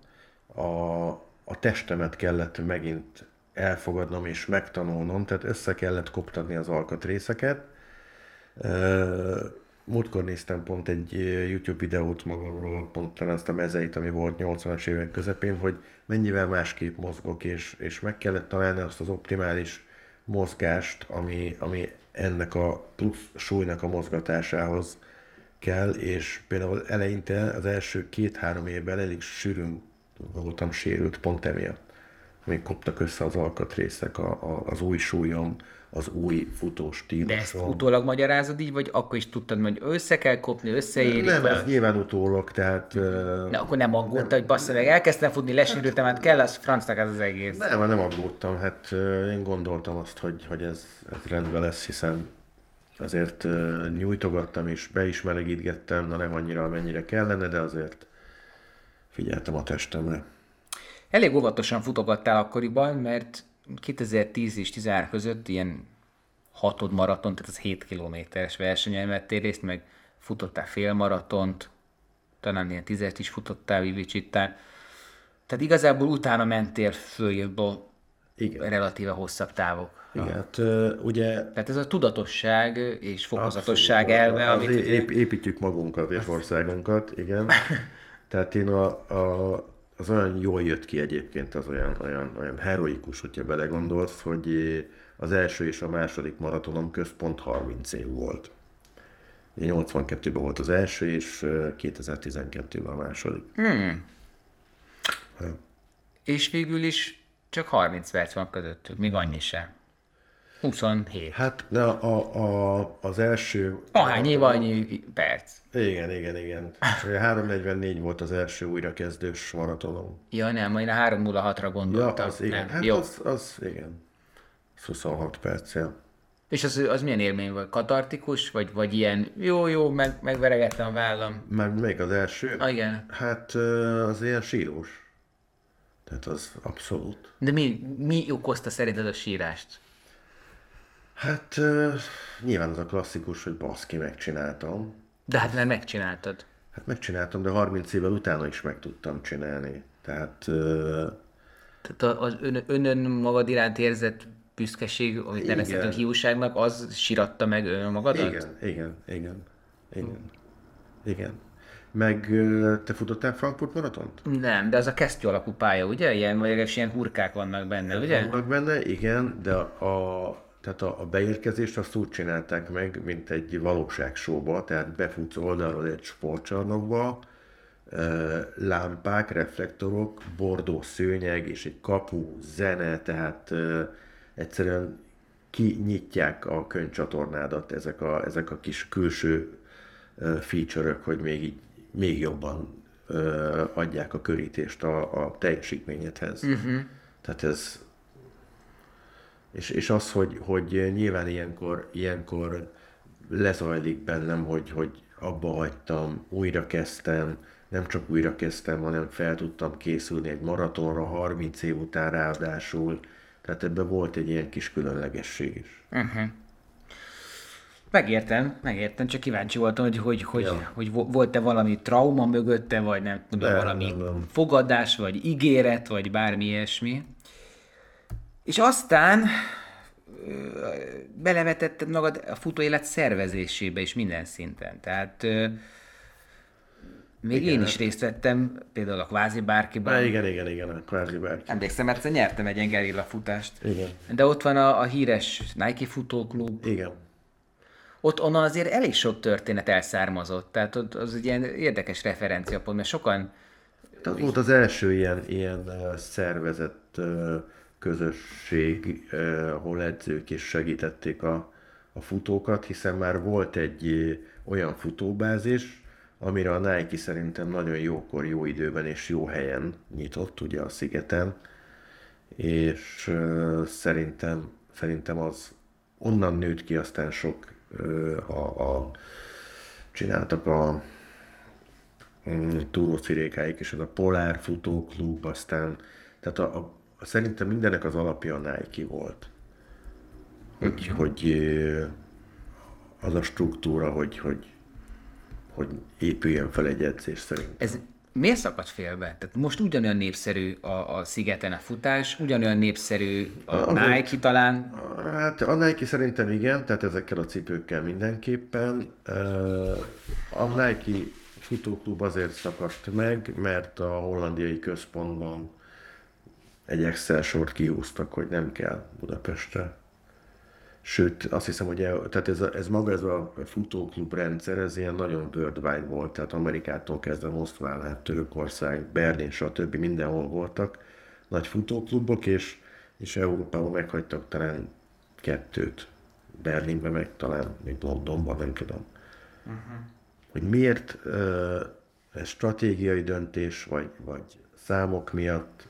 a, a testemet kellett megint elfogadnom és megtanulnom, tehát össze kellett koptatni az alkatrészeket. Múltkor néztem pont egy YouTube videót magamról, pont azt a mezeit, ami volt 80-as évek közepén, hogy mennyivel másképp mozgok, és, és meg kellett találni azt az optimális mozgást, ami, ami ennek a plusz súlynak a mozgatásához kell, és például eleinte az első két-három évben elég sűrűn voltam sérült pont emiatt. Még koptak össze az alkatrészek, a, a, az új súlyom, az új futó de ezt utólag magyarázod így, vagy akkor is tudtad, hogy össze kell kopni, összeérik? Nem, ez nyilván utólag, tehát Na, akkor nem aggódta, hogy bassza meg, elkezdtem futni, lesérültem, hát kell az francnak ez az egész. nem, nem aggódtam, hát én gondoltam azt, hogy, hogy ez, ez rendben lesz, hiszen azért nyújtogattam és be is melegítgettem, na nem annyira, amennyire kellene, de azért figyeltem a testemre. Elég óvatosan futogattál akkoriban, mert 2010 és 13 között ilyen hatod maraton, tehát az 7 kilométeres versenyen vettél részt, meg futottál félmaratont, talán ilyen tizet is futottál, Vivicsittál. Tehát igazából utána mentél följebb a Igen. relatíve hosszabb távok. Igen, hát ugye Tehát ez a tudatosság és fokozatosság elve, az amit ép, építjük magunkat és országunkat, igen. Tehát én a, a, az olyan jól jött ki egyébként, az olyan, olyan, olyan heroikus, hogyha belegondolsz, hogy az első és a második maratonom központ 30 év volt. Ugye 82-ben volt az első, és ö, 2012-ben a második. Hmm. Hát. És végül is csak 30 perc van közöttük, még annyi sem. 27. Hát de a, a, az első... Ahány év, annyi perc. Igen, igen, igen. És ugye 3.44 volt az első újrakezdős maratonom. Ja nem, majd a 306-ra Ja, gondoltam. az igen. nem. Hát Jó. az, az, igen. Az 26 perc, ja. És az, az milyen élmény volt? Katartikus? Vagy, vagy ilyen, jó, jó, meg, megveregettem a vállam. Már még az első? Ah, igen. Hát az ilyen sírós. Tehát az abszolút. De mi, mi okozta szerinted a sírást? Hát ö, nyilván az a klasszikus, hogy baszki, megcsináltam. De hát már megcsináltad. Hát megcsináltam, de 30 évvel utána is meg tudtam csinálni. Tehát ö, Tehát az ön, önön magad iránt érzett büszkeség, amit nevezhetünk hiúságnak, az síratta meg önmagadat? igen, igen, igen, igen, igen. Meg te futottál Frankfurt maratont? Nem, de az a kesztyű alapú pálya, ugye? Ilyen, vagy ilyen hurkák vannak benne, ugye? Vannak benne, igen, de a, tehát a, a beérkezést azt úgy csinálták meg, mint egy valóságsóba, tehát befutsz oldalról egy sportcsarnokba, lámpák, reflektorok, bordó szőnyeg és egy kapu, zene, tehát egyszerűen kinyitják a könyvcsatornádat ezek a, ezek a kis külső ö, feature-ök, hogy még, így, még jobban ö, adják a körítést a, a teljesítményedhez. Uh-huh. Tehát ez, és, és az, hogy, hogy nyilván ilyenkor, ilyenkor lezajlik bennem, hogy, hogy abba hagytam, újra kezdtem, nem csak újra kezdtem, hanem fel tudtam készülni egy maratonra 30 év után ráadásul. Tehát ebben volt egy ilyen kis különlegesség is. Megértem, megértem, csak kíváncsi voltam, hogy, hogy, hogy, Ja. hogy vo- volt-e valami trauma mögötte, vagy nem tudom, Nem, valami nem, nem. fogadás, vagy ígéret, vagy bármi ilyesmi. És aztán belevetetted magad a futóélet szervezésébe is minden szinten. Tehát még Igen, én is részt vettem, például a kvázi bárkiban. Na, igen, igen, igen, a kvázi bárki. Emlékszem, mert nyertem egy ilyen gerilla futást. Igen, De ott van a, a híres Nike futóklub, igen. Ott onnan azért elég sok történet elszármazott, tehát ott az egy ilyen érdekes referenciapont, mert sokan, Tehát volt az első ilyen, ilyen szervezett közösség, ahol edzők is segítették a, a futókat, hiszen már volt egy olyan futóbázis, amire a Nike szerintem nagyon jókor, jó időben és jó helyen nyitott, ugye a szigeten, és szerintem, szerintem az onnan nőtt ki aztán sok a, a, csináltak a mm, túrócirékáik, és ez a Polár Futóklub, aztán, tehát a, a, a, szerintem mindenek az alapja a Nike volt. Hogy, hogy ö, az a struktúra, hogy, hogy, hogy épüljön fel egy edzés szerint. ez miért szakadt félbe? Tehát most ugyanolyan népszerű a, a szigeten a futás, ugyanolyan népszerű a Azért- Nike talán, Hát a Nike szerintem igen, tehát ezekkel a cipőkkel mindenképpen. A Nike futóklub azért szakadt meg, mert a hollandiai központban egy Excel sort kihúztak, hogy nem kell Budapestre. Sőt, azt hiszem, hogy el, tehát ez, a, ez maga ez a futóklub rendszer, ez ilyen nagyon worldwide volt, tehát Amerikától kezdve Moszkván, hát Törökország, Berlin, stb. mindenhol voltak nagy futóklubok, és, és Európában meghagytak talán kettőt. Berlinben meg talán még Londonban, nem tudom. Uh-huh. Hogy miért uh, stratégiai döntés, vagy, vagy számok miatt,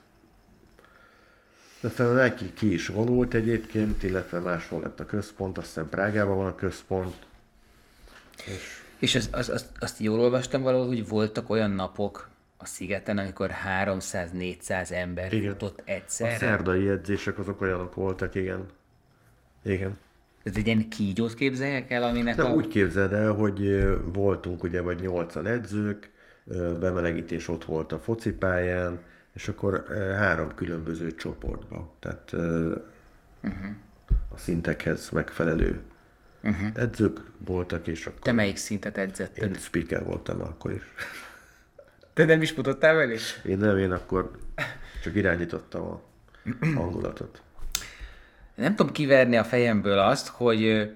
aztán neki ki is vonult egyébként, illetve máshol lett a központ, azt hiszem Prágában van a központ. És és az, az, az, azt jól olvastam valahol, hogy voltak olyan napok a szigeten, amikor 300-400 ember Igen. futott a egyszerre. szerdai edzések azok olyanok voltak, igen. Igen. Ez egy ilyen kígyót képzeljek el, aminek De a... úgy képzeld el, hogy voltunk ugye vagy nyolcan edzők, bemelegítés ott volt a focipályán, és akkor eh, három különböző csoportba, tehát uh-huh. a szintekhez megfelelő uh-huh. edzők voltak, és akkor Te melyik szintet edzetted? én speaker voltam akkor is. Te nem is futottál velé? Én nem, én akkor csak irányítottam a hangulatot. Nem tudom kiverni a fejemből azt, hogy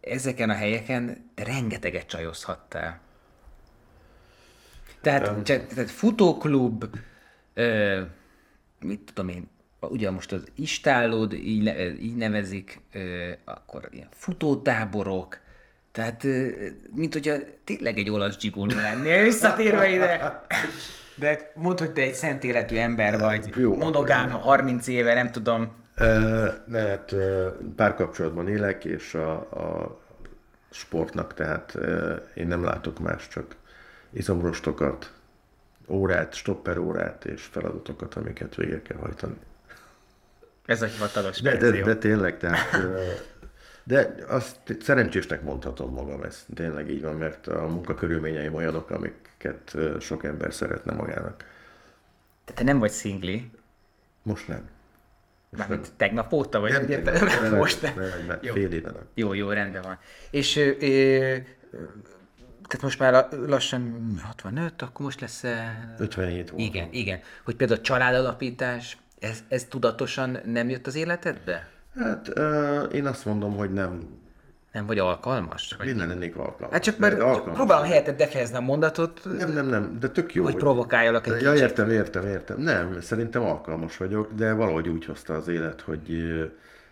ezeken a helyeken te rengeteget csajozhattál. Tehát, um. tehát futóklub, ö, mit tudom én, ugye most az istállód, így, ne- így nevezik, ö, akkor ilyen futótáborok, tehát, ö, mint hogyha tényleg egy olasz dzsigoló lennél, visszatérve ide. De mondd, hogy te egy szent életű ember vagy, Jó. monogám, 30 éve, nem tudom. Lehet uh, párkapcsolatban élek, és a, a sportnak, tehát én nem látok más, csak izomrostokat, órát, stopper órát és feladatokat, amiket végre kell hajtani. Ez a hivatalos De, de, de tényleg, tehát, de azt szerencsésnek mondhatom magam, ez tényleg így van, mert a munkakörülményeim olyanok, amiket sok ember szeretne magának. Te, te nem vagy szingli, Most nem. mármint tegnap óta vagy? Nem, ugye? nem, nem, Most nem, nem. nem, fél éve nem. Jó, jó, rendben van. És ö, ö, tehát most már la- lassan 65, akkor most lesz... ö, 57 volt. Igen, igen. Hogy például a családalapítás, ez, ez tudatosan nem jött az életedbe? Hát ö, én azt mondom, hogy nem, Nem vagy alkalmas? Vagy... minden lennék alkalmas. Hát csak mert alkalmas. próbálom helyetted befejezni a mondatot, Nem, nem, nem, de tök jó. hogy provokáljalak egy Ja, kicsit. értem, értem, értem. Nem, szerintem alkalmas vagyok, de valahogy úgy hozta az élet, hogy ö,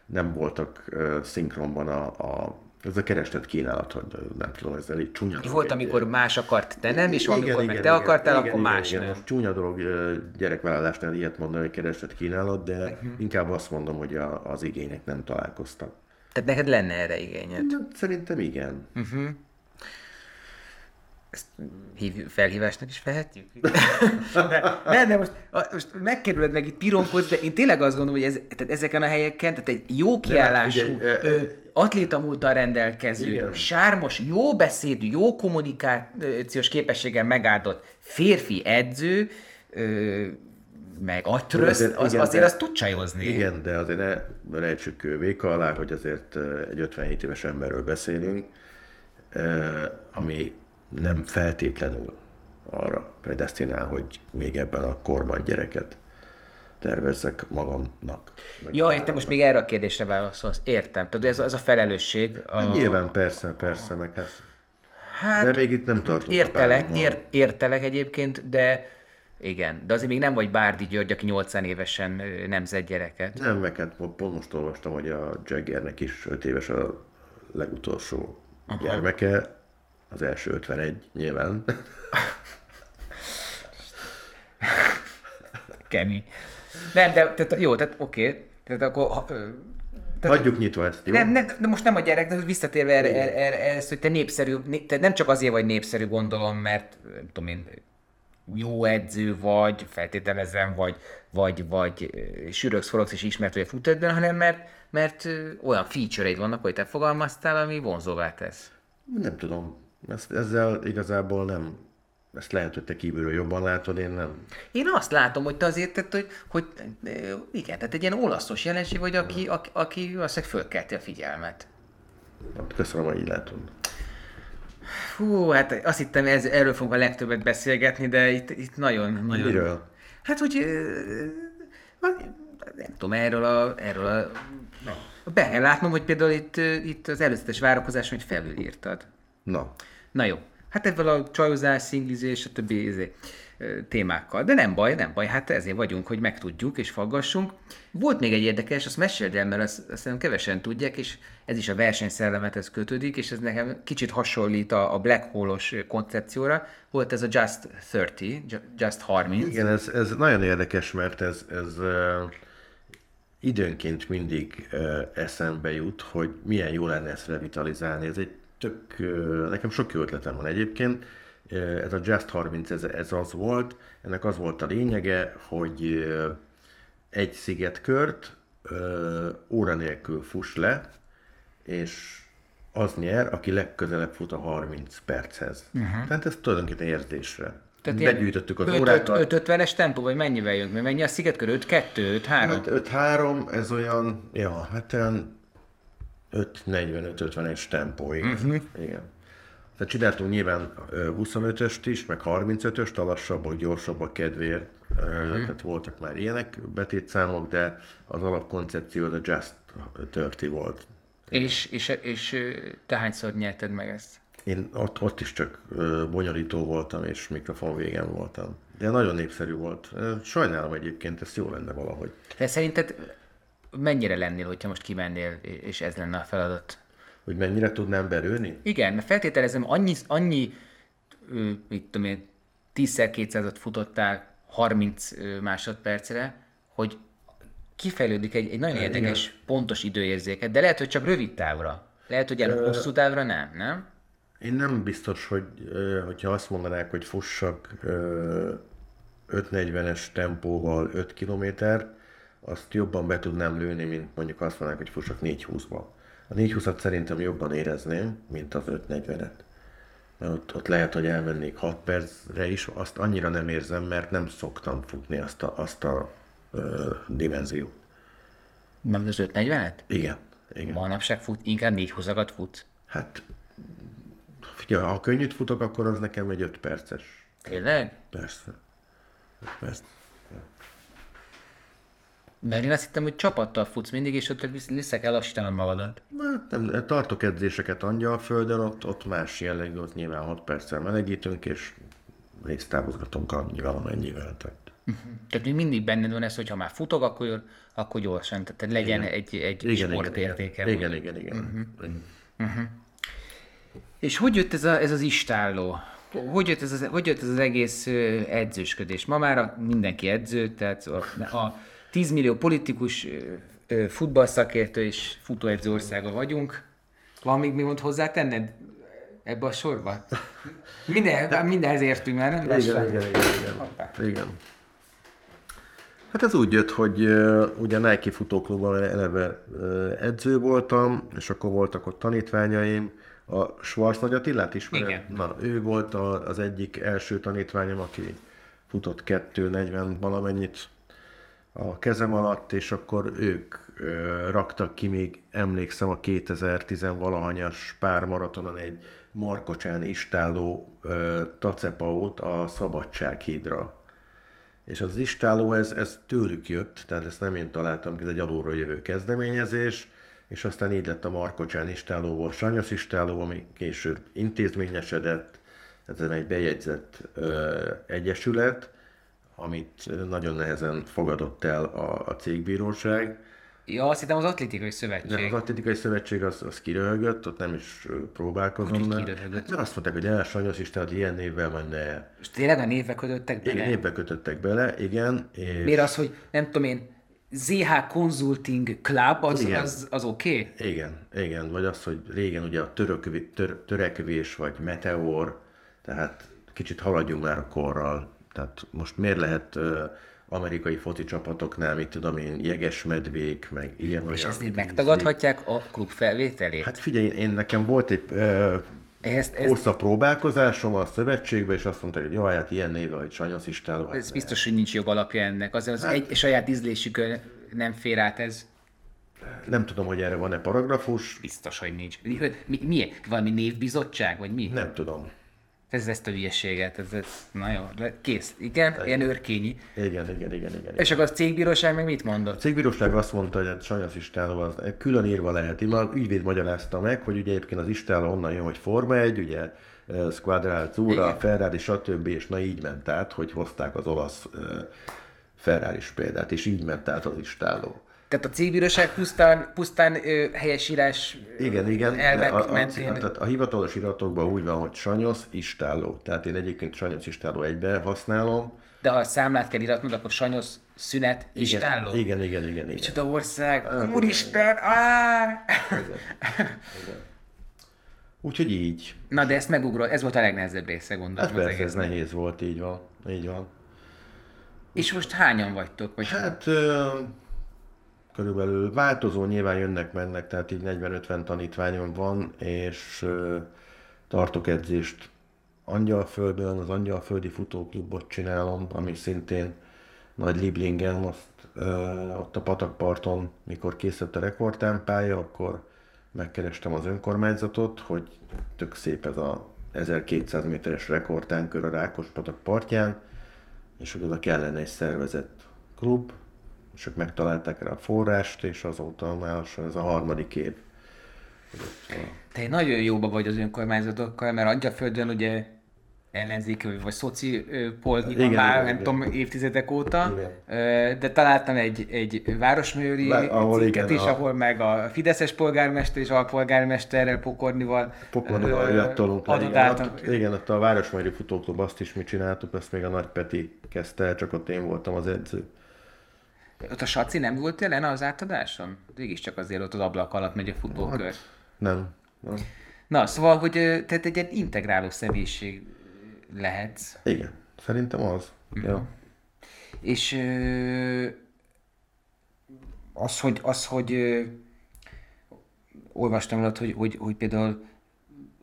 nem voltak szinkronban a, a ez a kereslet kínálat, hogy nem tudom, ezzel így csúnya. dolog Volt, amikor más akart, te nem, és Igen, amikor igen, meg te igen, akartál, igen, akkor igen, más igen. nem. Most csúnya dolog gyerekvállalásnál ilyet mondani, hogy kereslet kínálat, de Mhm. inkább azt mondom, hogy a, az igények nem találkoztak. Tehát neked lenne erre igényed. Szerintem igen. Hív, felhívásnak is vehetjük? nem, de most, most megkerüled meg itt pironkodsz, de én tényleg azt gondolom, hogy ez, tehát ezeken a helyeken, tehát egy jó kiállású, figyelj, ö, ö, atlétamúltal rendelkező, Igen. sármos, jó beszédű, jó kommunikációs képességgel megáldott férfi edző, ö, meg agytröszt, Azért- az, igen, azért de- azt tud csajozni. Igen, de azért ne rejtsük véka alá, hogy azért egy 57 éves emberről beszélünk, ami nem feltétlenül arra predestinál, hogy még ebben a korban gyereket tervezzek magamnak. Ja, értem, most még erre a kérdésre válaszolsz. Értem. Tehát ez, ez a felelősség. A... Nyilván persze, persze, meg hát, Hát, de még itt nem tartunk. a értelek, ér, értelek egyébként, de igen, de azért még nem vagy Bárdi György, aki 80 évesen nemzett gyereket. Nem, meg hát pont most olvastam, hogy a Jaggernek is 5 éves a legutolsó Aha. gyermeke, az első 51 nyilván. Kemény. Nem, de tehát, jó, tehát oké. Okay. Tehát akkor... ha- Tehát, Hagyjuk nyitva ezt, jó? nem, nem, de most nem a gyerek, de visszatérve erre, erre, erre, erre hogy te népszerű, né- te nem csak azért vagy népszerű, gondolom, mert nem tudom én, jó edző vagy, feltételezem, vagy, vagy, vagy ö, sürögsz, forogsz és ismert vagy a futóedben, hanem mert, mert olyan feature vannak, hogy te fogalmaztál, ami vonzóvá tesz. Nem tudom. Ezt, ezzel igazából nem. Ezt lehet, hogy te kívülről jobban látod, én nem. Én azt látom, hogy te azért, tehát, hogy, hogy igen, tehát egy ilyen olaszos jelenség vagy, aki, aki, aki valószínűleg fölkelti a figyelmet. Hát Köszönöm, hogy így látod. Hú, hát azt hittem, ez, erről fogunk a legtöbbet beszélgetni, de itt, itt nagyon, nagyon... Miről? Hát, hogy nem tudom, erről a... Erről a be kell látnom, hogy például itt, itt az előzetes várakozáson, hogy felülírtad. Na, Na jó, hát ebből a csajozás, szinglizés, a többi izé, témákkal. De nem baj, nem baj, hát ezért vagyunk, hogy megtudjuk és faggassunk. Volt még egy érdekes, azt meséld el, mert azt, azt szerintem kevesen tudják, és ez is a versenyszellemethez kötődik, és ez nekem kicsit hasonlít a, a Black Hole-os koncepcióra. Volt ez a Just 30, Ju- Just 30. igen, ez, ez nagyon érdekes, mert ez, ez uh, időnként mindig uh, eszembe jut, hogy milyen jó lenne ezt revitalizálni. Ez egy tök, nekem sok jó ötletem van egyébként. Ez a Just 30, ez, ez az volt, ennek az volt a lényege, hogy egy szigetkört óra nélkül fuss le, és az nyer, aki legközelebb fut a 30 perchez. Uh-huh. Tehát ez tulajdonképpen érzésre Tehát Begyűjtöttük az órákat. 5-50-es tempó, vagy mennyivel jönk? Mennyi a szigetkör? 5-2, 5-3? Hát 5-3, ez olyan, ja, hát olyan 5-45-50-es tempó, igen. Uh-huh. igen. Tehát csináltunk nyilván 25-öst is, meg 35-öst, a lassabbak, gyorsabbak kedvéért. Uh-huh. Tehát voltak már ilyenek betétszámok, de az alapkoncepció a Just 30 volt. És, és, és te hányszor nyerted meg ezt? Én ott, ott is csak bonyolító voltam, és mikrofon végen voltam. De nagyon népszerű volt. Sajnálom egyébként, ez jó lenne valahogy. De szerinted mennyire lennél, hogyha most kimennél, és ez lenne a feladat? Hogy mennyire tudnám belőni? Igen, mert feltételezem, annyi, annyi mit tudom én, 10x200-at futottál 30 másodpercre, hogy kifejlődik egy, egy nagyon érdekes, Igen. pontos időérzéket, de lehet, hogy csak rövid távra. Lehet, hogy el hosszú távra nem, nem? Én nem biztos, hogy hogyha azt mondanák, hogy fussak 540-es tempóval 5 km, azt jobban be tudnám lőni, mint mondjuk azt mondanák, hogy fussak 420-ba. A 420-at szerintem jobban érezném, mint az 540-et. Mert ott, ott lehet, hogy elmennék 6 percre is, azt annyira nem érzem, mert nem szoktam futni azt a, azt a ö, dimenziót. Nem az 540-et? Igen. igen. Manapság fut, inkább 4 20 fut? Hát Figyelj, ha könnyűt futok, akkor az nekem egy 5 perces. Tényleg? Persze. Persze. Mert én azt hittem, hogy csapattal futsz mindig, és ott vissza kell lassítanod magadat. Na, nem, tartok edzéseket Angyalföldön, ott, ott más jellegű, ott nyilván 6 perccel melegítünk, és résztávozgatunk annyival, amennyivel. Tehát. Uh-huh. Tehát még mindig benned van ez, hogy ha már futog, akkor, akkor gyorsan, tehát legyen igen. egy, egy igen, sportértéke. Igen, igen, igen. igen. Uh-huh. igen. Uh-huh. És hogy jött ez, a, ez az istálló? Hogy jött ez, az, hogy jött ez az egész edzősködés? Ma már mindenki edző, tehát a, a 10 millió politikus, futballszakértő és futóedző országa vagyunk. Van még mi mond hozzá tenned ebbe a sorba? Minden, mindenhez értünk már, nem? Igen, igen, igen, igen. igen. Hát ez úgy jött, hogy uh, ugye Nike futóklubban eleve uh, edző voltam, és akkor voltak ott tanítványaim, a Schwarz Nagy Attilát ismered? Igen. Na, ő volt a, az egyik első tanítványom, aki futott 2.40 valamennyit a kezem alatt, és akkor ők raktak ki még, emlékszem, a 2010-valahanyas pármaratonon egy Markocsán istálló ö, tacepaót a Szabadsághídra. És az istáló, ez, ez tőlük jött, tehát ezt nem én találtam, ez egy alulról jövő kezdeményezés, és aztán így lett a Markocsán istálóból Sanyos istáló, ami később intézményesedett, ez egy bejegyzett ö, egyesület, amit nagyon nehezen fogadott el a, a cégbíróság. Ja, azt hittem az atlétikai szövetség. De az atlétikai szövetség az, az kiröhögött, ott nem is próbálkozom. Hogy kiröhögött? Mert azt mondták, hogy el, Sanyos István, ilyen névvel menne el. És tényleg a névbe kötöttek bele? Igen, névbe kötöttek bele, igen. És... Miért az, hogy nem tudom én, ZH Consulting Club, az, igen. az, az oké? Okay? Igen, igen, vagy az, hogy régen ugye a törökvé, tör, törekvés, vagy meteor, tehát kicsit haladjunk már a korral. Tehát most miért lehet amerikai foci csapatoknál, mit tudom én, jeges medvék, meg ilyen És ezt megtagadhatják a klub felvételét? Hát figyelj, én nekem volt egy uh, ezt, ezt... hosszabb próbálkozásom a szövetségbe, és azt mondta, hogy jó, hát ilyen néve, hogy Sanyasz Istáló. Ez biztos, hogy nincs jogalapja ennek. Az, az hát... egy saját ízlésükön nem fér át ez. Nem tudom, hogy erre van-e paragrafus. Biztos, hogy nincs. Mi, mi, mi? Valami névbizottság, vagy mi? Nem tudom. Ez ezt a hülyeséget, ez, ez na jó, kész. Igen, igen. ilyen őrkényi. Igen, igen, igen, igen, igen. És akkor a cégbíróság meg mit mondott? A cégbíróság azt mondta, hogy a Sanyasz Istáló az külön írva lehet. Már ügyvéd magyarázta meg, hogy ugye egyébként az Istáló onnan jön, hogy Forma 1, ugye Squadral Zura, Ferrari, stb. és na így ment át, hogy hozták az olasz ferrari példát, és így ment át az Istáló. Tehát a cégbíróság pusztán, pusztán ö, helyesírás igen, igen. elvek a, a, mentén... A, a, a hivatalos iratokban úgy van, hogy Sanyosz Istálló. Tehát én egyébként Sanyosz Istálló egybe használom. De ha a számlát kell iratnod, akkor Sanyosz szünet Istálló? Igen, igen, igen. igen. Micsoda ország! Ah, Úristen! Igen, igen. Úgyhogy így. Na de ezt megugrott, ez volt a legnehezebb része, gondolom. Hát persze, ez nehéz volt, így van. Így van. És most hányan vagytok? Vagy hát körülbelül változó, nyilván jönnek-mennek, tehát így 40-50 tanítványom van, és tartok edzést Angyalföldön, az Angyalföldi Futóklubot csinálom, ami szintén nagy Liblingen, azt, ö, ott a patakparton, mikor készült a rekordtámpája, akkor megkerestem az önkormányzatot, hogy tök szép ez a 1200 méteres rekordtánkör a Rákospatak partján, és hogy oda kellene egy szervezett klub, és ők megtalálták rá a forrást, és azóta már ez a harmadik év. Te nagyon jóba vagy az önkormányzatokkal, mert Angyaföldön ugye ellenzéki vagy szoci polgi van már, igen, nem igen. tudom, évtizedek óta, igen. de találtam egy, egy városmőri Bár, ahol cikket igen, is, a... ahol meg a Fideszes polgármester és alpolgármesterrel Pokornival Pokornival jött tolunk le, igen, ott, a Városmőri Futóklub azt is mi csináltuk, ezt még a Nagy Peti kezdte csak ott én voltam az edző. Ott a Saci nem volt jelen az átadáson? Végig csak azért ott az ablak alatt megy a futballkör. Hát, nem. nem. Na, szóval, hogy tehát egy ilyen integráló személyiség lehetsz. Igen, szerintem az. Mm-hmm. Ja. És ö, az, hogy, az, hogy ö, olvastam alatt, hogy, hogy, hogy például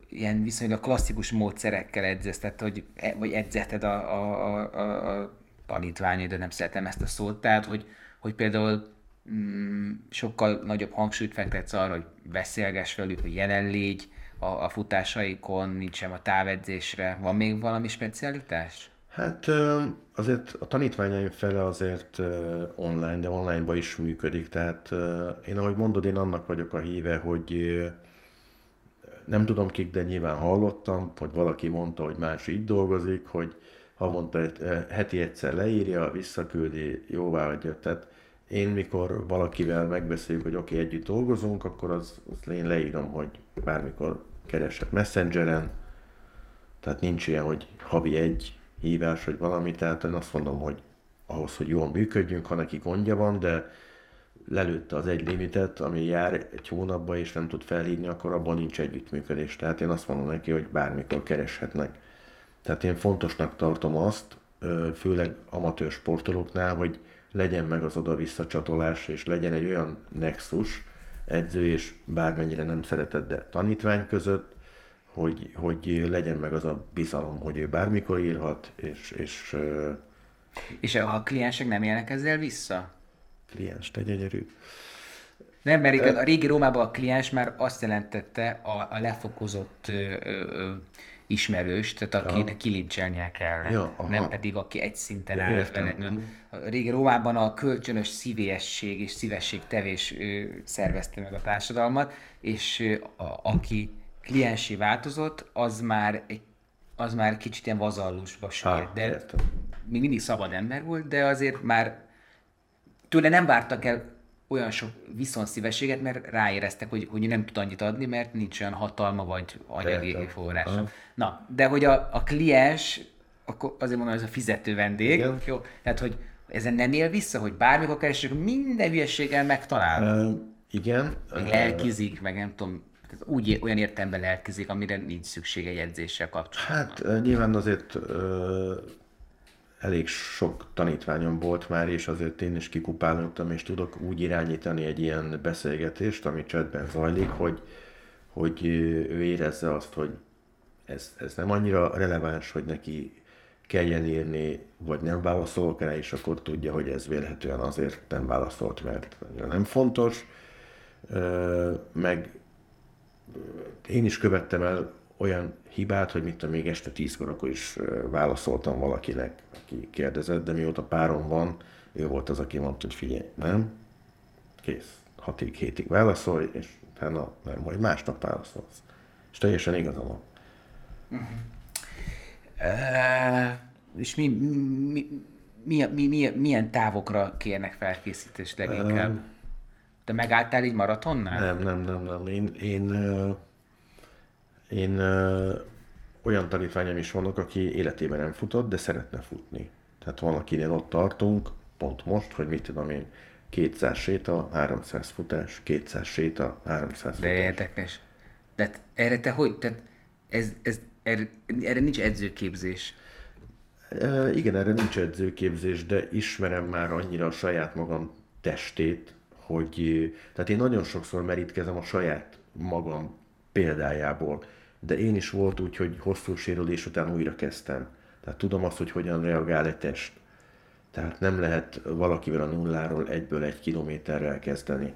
ilyen viszonylag klasszikus módszerekkel edzesz, tehát hogy, e, vagy edzetted a, a, a, a tanítványai, de nem szeretem ezt a szót, tehát hogy, hogy például mm, sokkal nagyobb hangsúlyt fektetsz arra, hogy beszélgess velük, hogy jelen a, a futásaikon, nincs sem a távedzésre. Van még valami specialitás? Hát azért a tanítványaim fele azért online, de online is működik. Tehát én ahogy mondod, én annak vagyok a híve, hogy nem tudom kik, de nyilván hallottam, hogy valaki mondta, hogy más így dolgozik, hogy havonta heti egyszer leírja, visszaküldi, jóvá hagyja. Tehát én mikor valakivel megbeszéljük, hogy oké, okay, együtt dolgozunk, akkor az, az én leírom, hogy bármikor keresek Messengeren, tehát nincs ilyen, hogy havi egy hívás, vagy valami, tehát én azt mondom, hogy ahhoz, hogy jól működjünk, ha neki gondja van, de lelőtte az egy limitet, ami jár egy hónapba, és nem tud felhívni, akkor abban nincs együttműködés. Tehát én azt mondom neki, hogy bármikor kereshetnek. Tehát én fontosnak tartom azt, főleg amatőr sportolóknál, hogy legyen meg az oda-vissza csatolás, és legyen egy olyan nexus, edző és bármennyire nem szeretett, de tanítvány között, hogy, hogy legyen meg az a bizalom, hogy ő bármikor írhat, és... És, és a kliensek nem élnek ezzel vissza? Kliens, te gyönyörű. Nem, mert a régi Rómában a kliens már azt jelentette a, a lefokozott ö, ö, ismerős, tehát akinek ja. kilincselnie kell, ja, nem pedig aki egy szinten áll vele. A régi Rómában a kölcsönös szívélyesség és szívesség tevés szervezte meg a társadalmat, és a, aki kliensi változott, az már egy az már kicsit ilyen vazallusba sért, de értem. még mindig szabad ember volt, de azért már tőle nem vártak el olyan sok viszonszívességet, mert ráéreztek, hogy, hogy nem tud annyit adni, mert nincs olyan hatalma vagy anyagi forrás. Na, de hogy a, a kliens, akkor azért mondom, ez a fizető vendég, Igen. jó? Tehát, hogy ezen nem él vissza, hogy bármikor keresünk, minden hülyeséggel megtalál. Uh, igen. Lelkizik, meg nem tudom, úgy olyan értelemben lelkizik, amire nincs szüksége egy edzéssel kapcsolatban. Hát nyilván azért elég sok tanítványom volt már, és azért én is kikupálódtam, és tudok úgy irányítani egy ilyen beszélgetést, ami chatben zajlik, hogy, hogy ő érezze azt, hogy ez, ez nem annyira releváns, hogy neki kelljen írni, vagy nem válaszolok rá, és akkor tudja, hogy ez vélhetően azért nem válaszolt, mert nem fontos. Meg én is követtem el olyan hibát, hogy mit tudom, még este tízkor akkor is válaszoltam valakinek, aki kérdezett, de mióta párom van, ő volt az, aki mondta, hogy figyelj, nem, kész, hatig, hétig válaszolj, és utána nem, majd másnap válaszolsz. És teljesen igazam van. Uh-huh. Uh, és mi, mi, mi, mi, mi, milyen távokra kérnek felkészítést leginkább? Uh, Te megálltál így maratonnál? Nem, nem, nem, nem. Én, én, én, én olyan tanítványom is vannak, aki életében nem futott, de szeretne futni. Tehát van, akinél ott tartunk, pont most, hogy mit tudom én, 200 séta, 300 futás, 200 séta, 300 futás. De érdekes. Tehát erre te hogy? Tehát ez, ez, erre, erre nincs edzőképzés. E, igen, erre nincs edzőképzés, de ismerem már annyira a saját magam testét, hogy tehát én nagyon sokszor merítkezem a saját magam példájából de én is volt úgy, hogy hosszú sérülés után újra kezdtem. Tehát tudom azt, hogy hogyan reagál egy test. Tehát nem lehet valakivel a nulláról egyből egy kilométerrel kezdeni.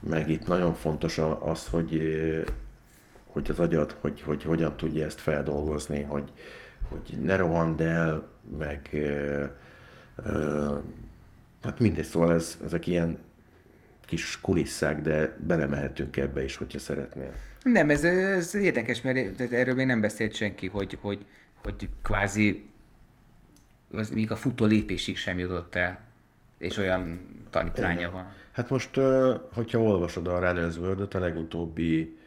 Meg itt nagyon fontos az, hogy, hogy az agyad, hogy, hogy hogyan tudja ezt feldolgozni, hogy, hogy ne rohand el, meg hát mindegy, szóval ez, ezek ilyen kis kulisszák, de belemehetünk ebbe is, hogyha szeretnél. Nem, ez, ez érdekes, mert erről még nem beszélt senki, hogy, hogy, hogy kvázi az még a futó lépésig sem jutott el, és olyan tanítványa van. Hát most, hogyha olvasod a Runners world a legutóbbi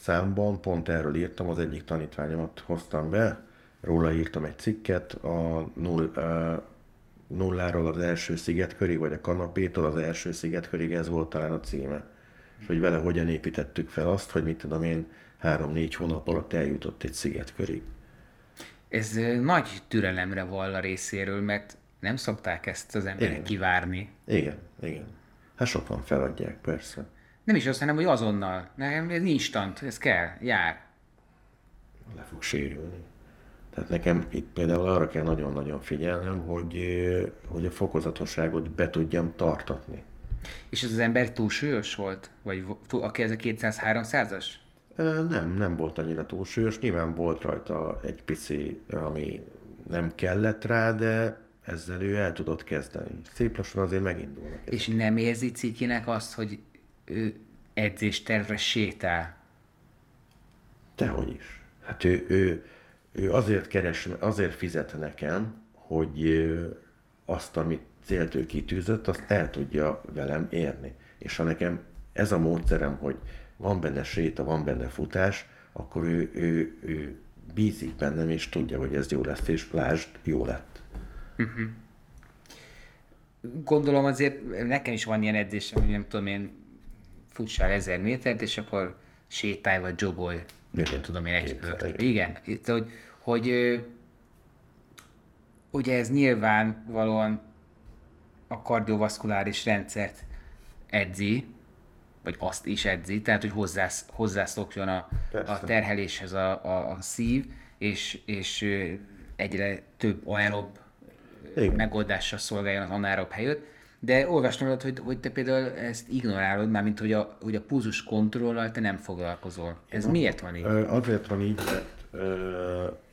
számban pont erről írtam, az egyik tanítványomat hoztam be, róla írtam egy cikket, a null, nulláról az első szigetkörig, vagy a kanapétól az első szigetkörig, ez volt talán a címe. És hogy vele hogyan építettük fel azt, hogy mit tudom én, három-négy hónap alatt eljutott egy szigetkörig. Ez nagy türelemre vall a részéről, mert nem szokták ezt az emberek igen. kivárni. Igen, igen. Hát sokan feladják, persze. Nem is azt, hanem, hogy azonnal. Nekem ez instant, ez kell, jár. Le fog sérülni. Tehát nekem itt például arra kell nagyon-nagyon figyelnem, hogy, hogy a fokozatosságot be tudjam tartatni. És ez az ember túlsúlyos volt? Vagy aki ez a 200-300-as? Nem, nem volt annyira túlsúlyos. Nyilván volt rajta egy pici, ami nem kellett rá, de ezzel ő el tudott kezdeni. Szép lassan azért megindulnak. És nem érzi cikinek azt, hogy ő edzéstervre sétál? Dehogy is. Hát ő, ő, ő azért keres, azért fizet nekem, hogy azt, amit célt ő kitűzött, azt el tudja velem érni. És ha nekem ez a módszerem, hogy van benne séta, van benne futás, akkor ő, ő, ő bízik bennem, és tudja, hogy ez jó lesz, és lásd, jó lett. Uh-huh. Gondolom azért nekem is van ilyen edzésem, hogy nem tudom én, fussál ezer métert, és akkor sétálj vagy jogolj, nem tudom én, egy. Igen, itt, hogy, hogy ugye ez nyilvánvalóan a kardiovaszkuláris rendszert edzi, vagy azt is edzi, tehát hogy hozzász, hozzászokjon a, a terheléshez a, a, a szív, és, és egyre több aerob megoldással szolgáljon az anaerob helyett. De olvastam, hogy, hogy te például ezt ignorálod, mármint hogy a, hogy a púzus kontrollal te nem foglalkozol. Ez miért van így? Azért van így, mert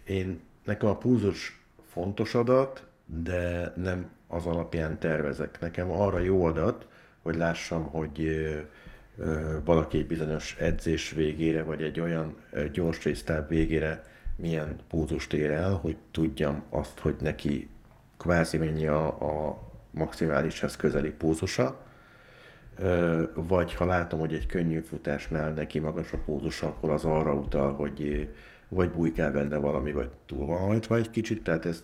én, nekem a púzus fontos adat, de nem az alapján tervezek. Nekem arra jó adat, hogy lássam, hogy valaki egy bizonyos edzés végére, vagy egy olyan gyors résztáv végére milyen púzust ér el, hogy tudjam azt, hogy neki kvázi mennyi a, a maximálishez közeli púzusa, vagy ha látom, hogy egy könnyű futásnál neki magas a púzusa, akkor az arra utal, hogy vagy bujkál benne valami, vagy túl van hajtva egy kicsit, tehát ez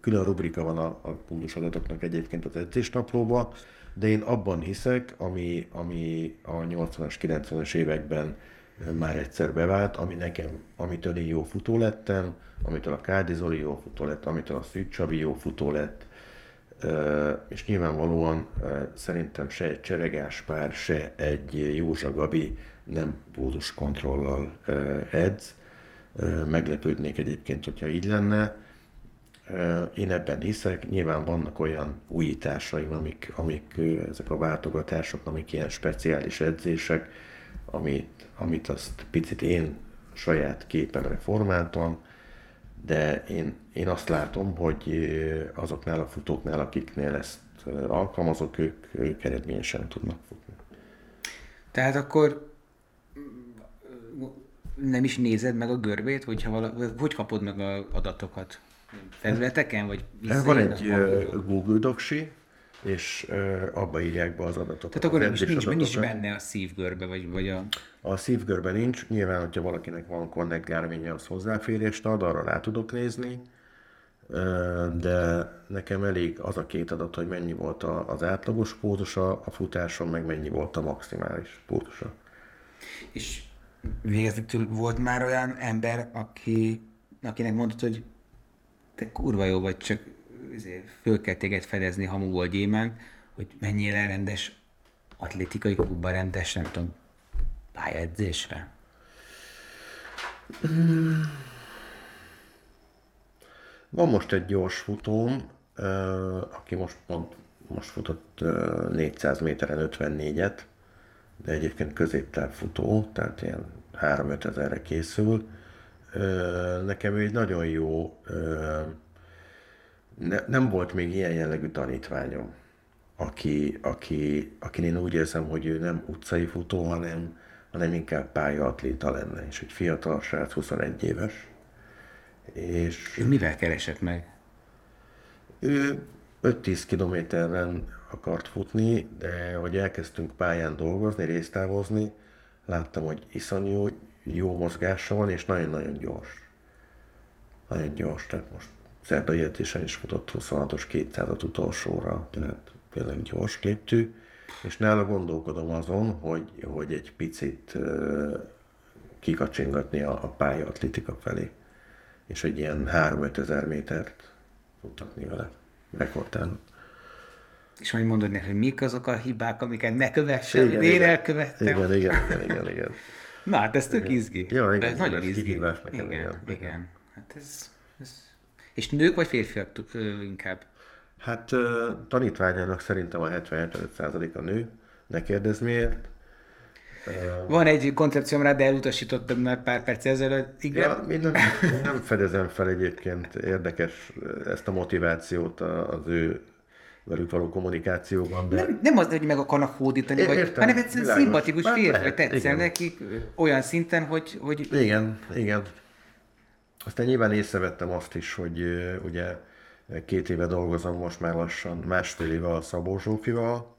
külön rubrika van a, a púzus adatoknak egyébként az edzésnaplóban, de én abban hiszek, ami, ami a 80-as, 90-es években már egyszer bevált, ami nekem, amitől én jó futó lettem, amitől a Kádi Zoli jó futó lett, amitől a Szűcs Csabi jó futó lett, és nyilvánvalóan szerintem se egy Cseregás pár, se egy Józsa Gabi nem púzus kontrollal edz. Meglepődnék egyébként, hogyha így lenne. Én ebben hiszek, nyilván vannak olyan újításaim, amik, amik ezek a váltogatások, amik ilyen speciális edzések, amit, amit azt picit én saját képemre formáltam, de én, én azt látom, hogy azoknál a futóknál, akiknél ezt alkalmazok, ők, ők eredményesen tudnak futni. Tehát akkor nem is nézed meg a görbét, hogyha vala, hogy kapod meg az adatokat? Felületeken, vagy Van egy Google Docsi, és abba írják be az adatokat. Tehát akkor nincs, nincs, nincs benne a szívgörbe, vagy, vagy a... A szívgörbe nincs, nyilván, hogyha valakinek van Connect garmin az hozzáférést ad, arra rá tudok nézni, de nekem elég az a két adat, hogy mennyi volt az átlagos pótosa a futáson, meg mennyi volt a maximális pótosa. És végezetül volt már olyan ember, aki, akinek mondtad, hogy te kurva jó vagy, csak föl kell téged fedezni hamuból gyémán, hogy mennyire rendes atlétikai klubban rendes, nem tudom, pályaedzésre? Van most egy gyors futóm, aki most pont most futott ö, 400 méteren 54-et, de egyébként középtávfutó, tehát ilyen 3-5 ezerre készül. Nekem ő egy nagyon jó, ne, nem volt még ilyen jellegű tanítványom, aki, aki, akin én úgy érzem, hogy ő nem utcai futó, hanem, hanem inkább pályaatléta lenne, és egy fiatal srác, 21 éves. És Ő mivel keresett meg? ő 5-10 kilométeren akart futni, de hogy elkezdtünk pályán dolgozni, résztávozni, láttam, hogy iszonyú jó mozgása van, és nagyon-nagyon gyors. Nagyon gyors, tehát most szerdai edzésen is futott 26-os 200-at utolsóra, tehát tényleg gyors léptű, és nála gondolkodom azon, hogy, hogy egy picit uh, kikacsingatni a, a pályaatletika felé, és egy ilyen 3-5 ezer métert futtatni vele rekordtán. És majd mondod neki, hogy mik azok a hibák, amiket ne kövessen, Igen, én elkövettem. Igen, igen, igen, igen, igen. Na, hát ez tök izgi. Ja, igen, De ez nagyon izgi. kihívás nekem, igen, igen. igen. Hát ez, ez... És nők vagy férfiak inkább? Hát tanítványának szerintem a 77%-a nő, ne kérdezz miért. Van egy koncepcióm rá, de elutasítottam már pár perc ezelőtt. Igen. Ja, én nem, én nem fedezem fel egyébként érdekes ezt a motivációt a- az ő velük való kommunikációban, de Nem, nem az, hogy meg akarnak hódítani, É- vagy, értem, hanem egyszerűen világos. szimpatikus Hát férfi, vagy tetszel igen. nekik olyan szinten, hogy, hogy Igen, igen. Aztán nyilván észrevettem azt is, hogy ugye két éve dolgozom most már lassan, másfél éve a Szabó Zsófival,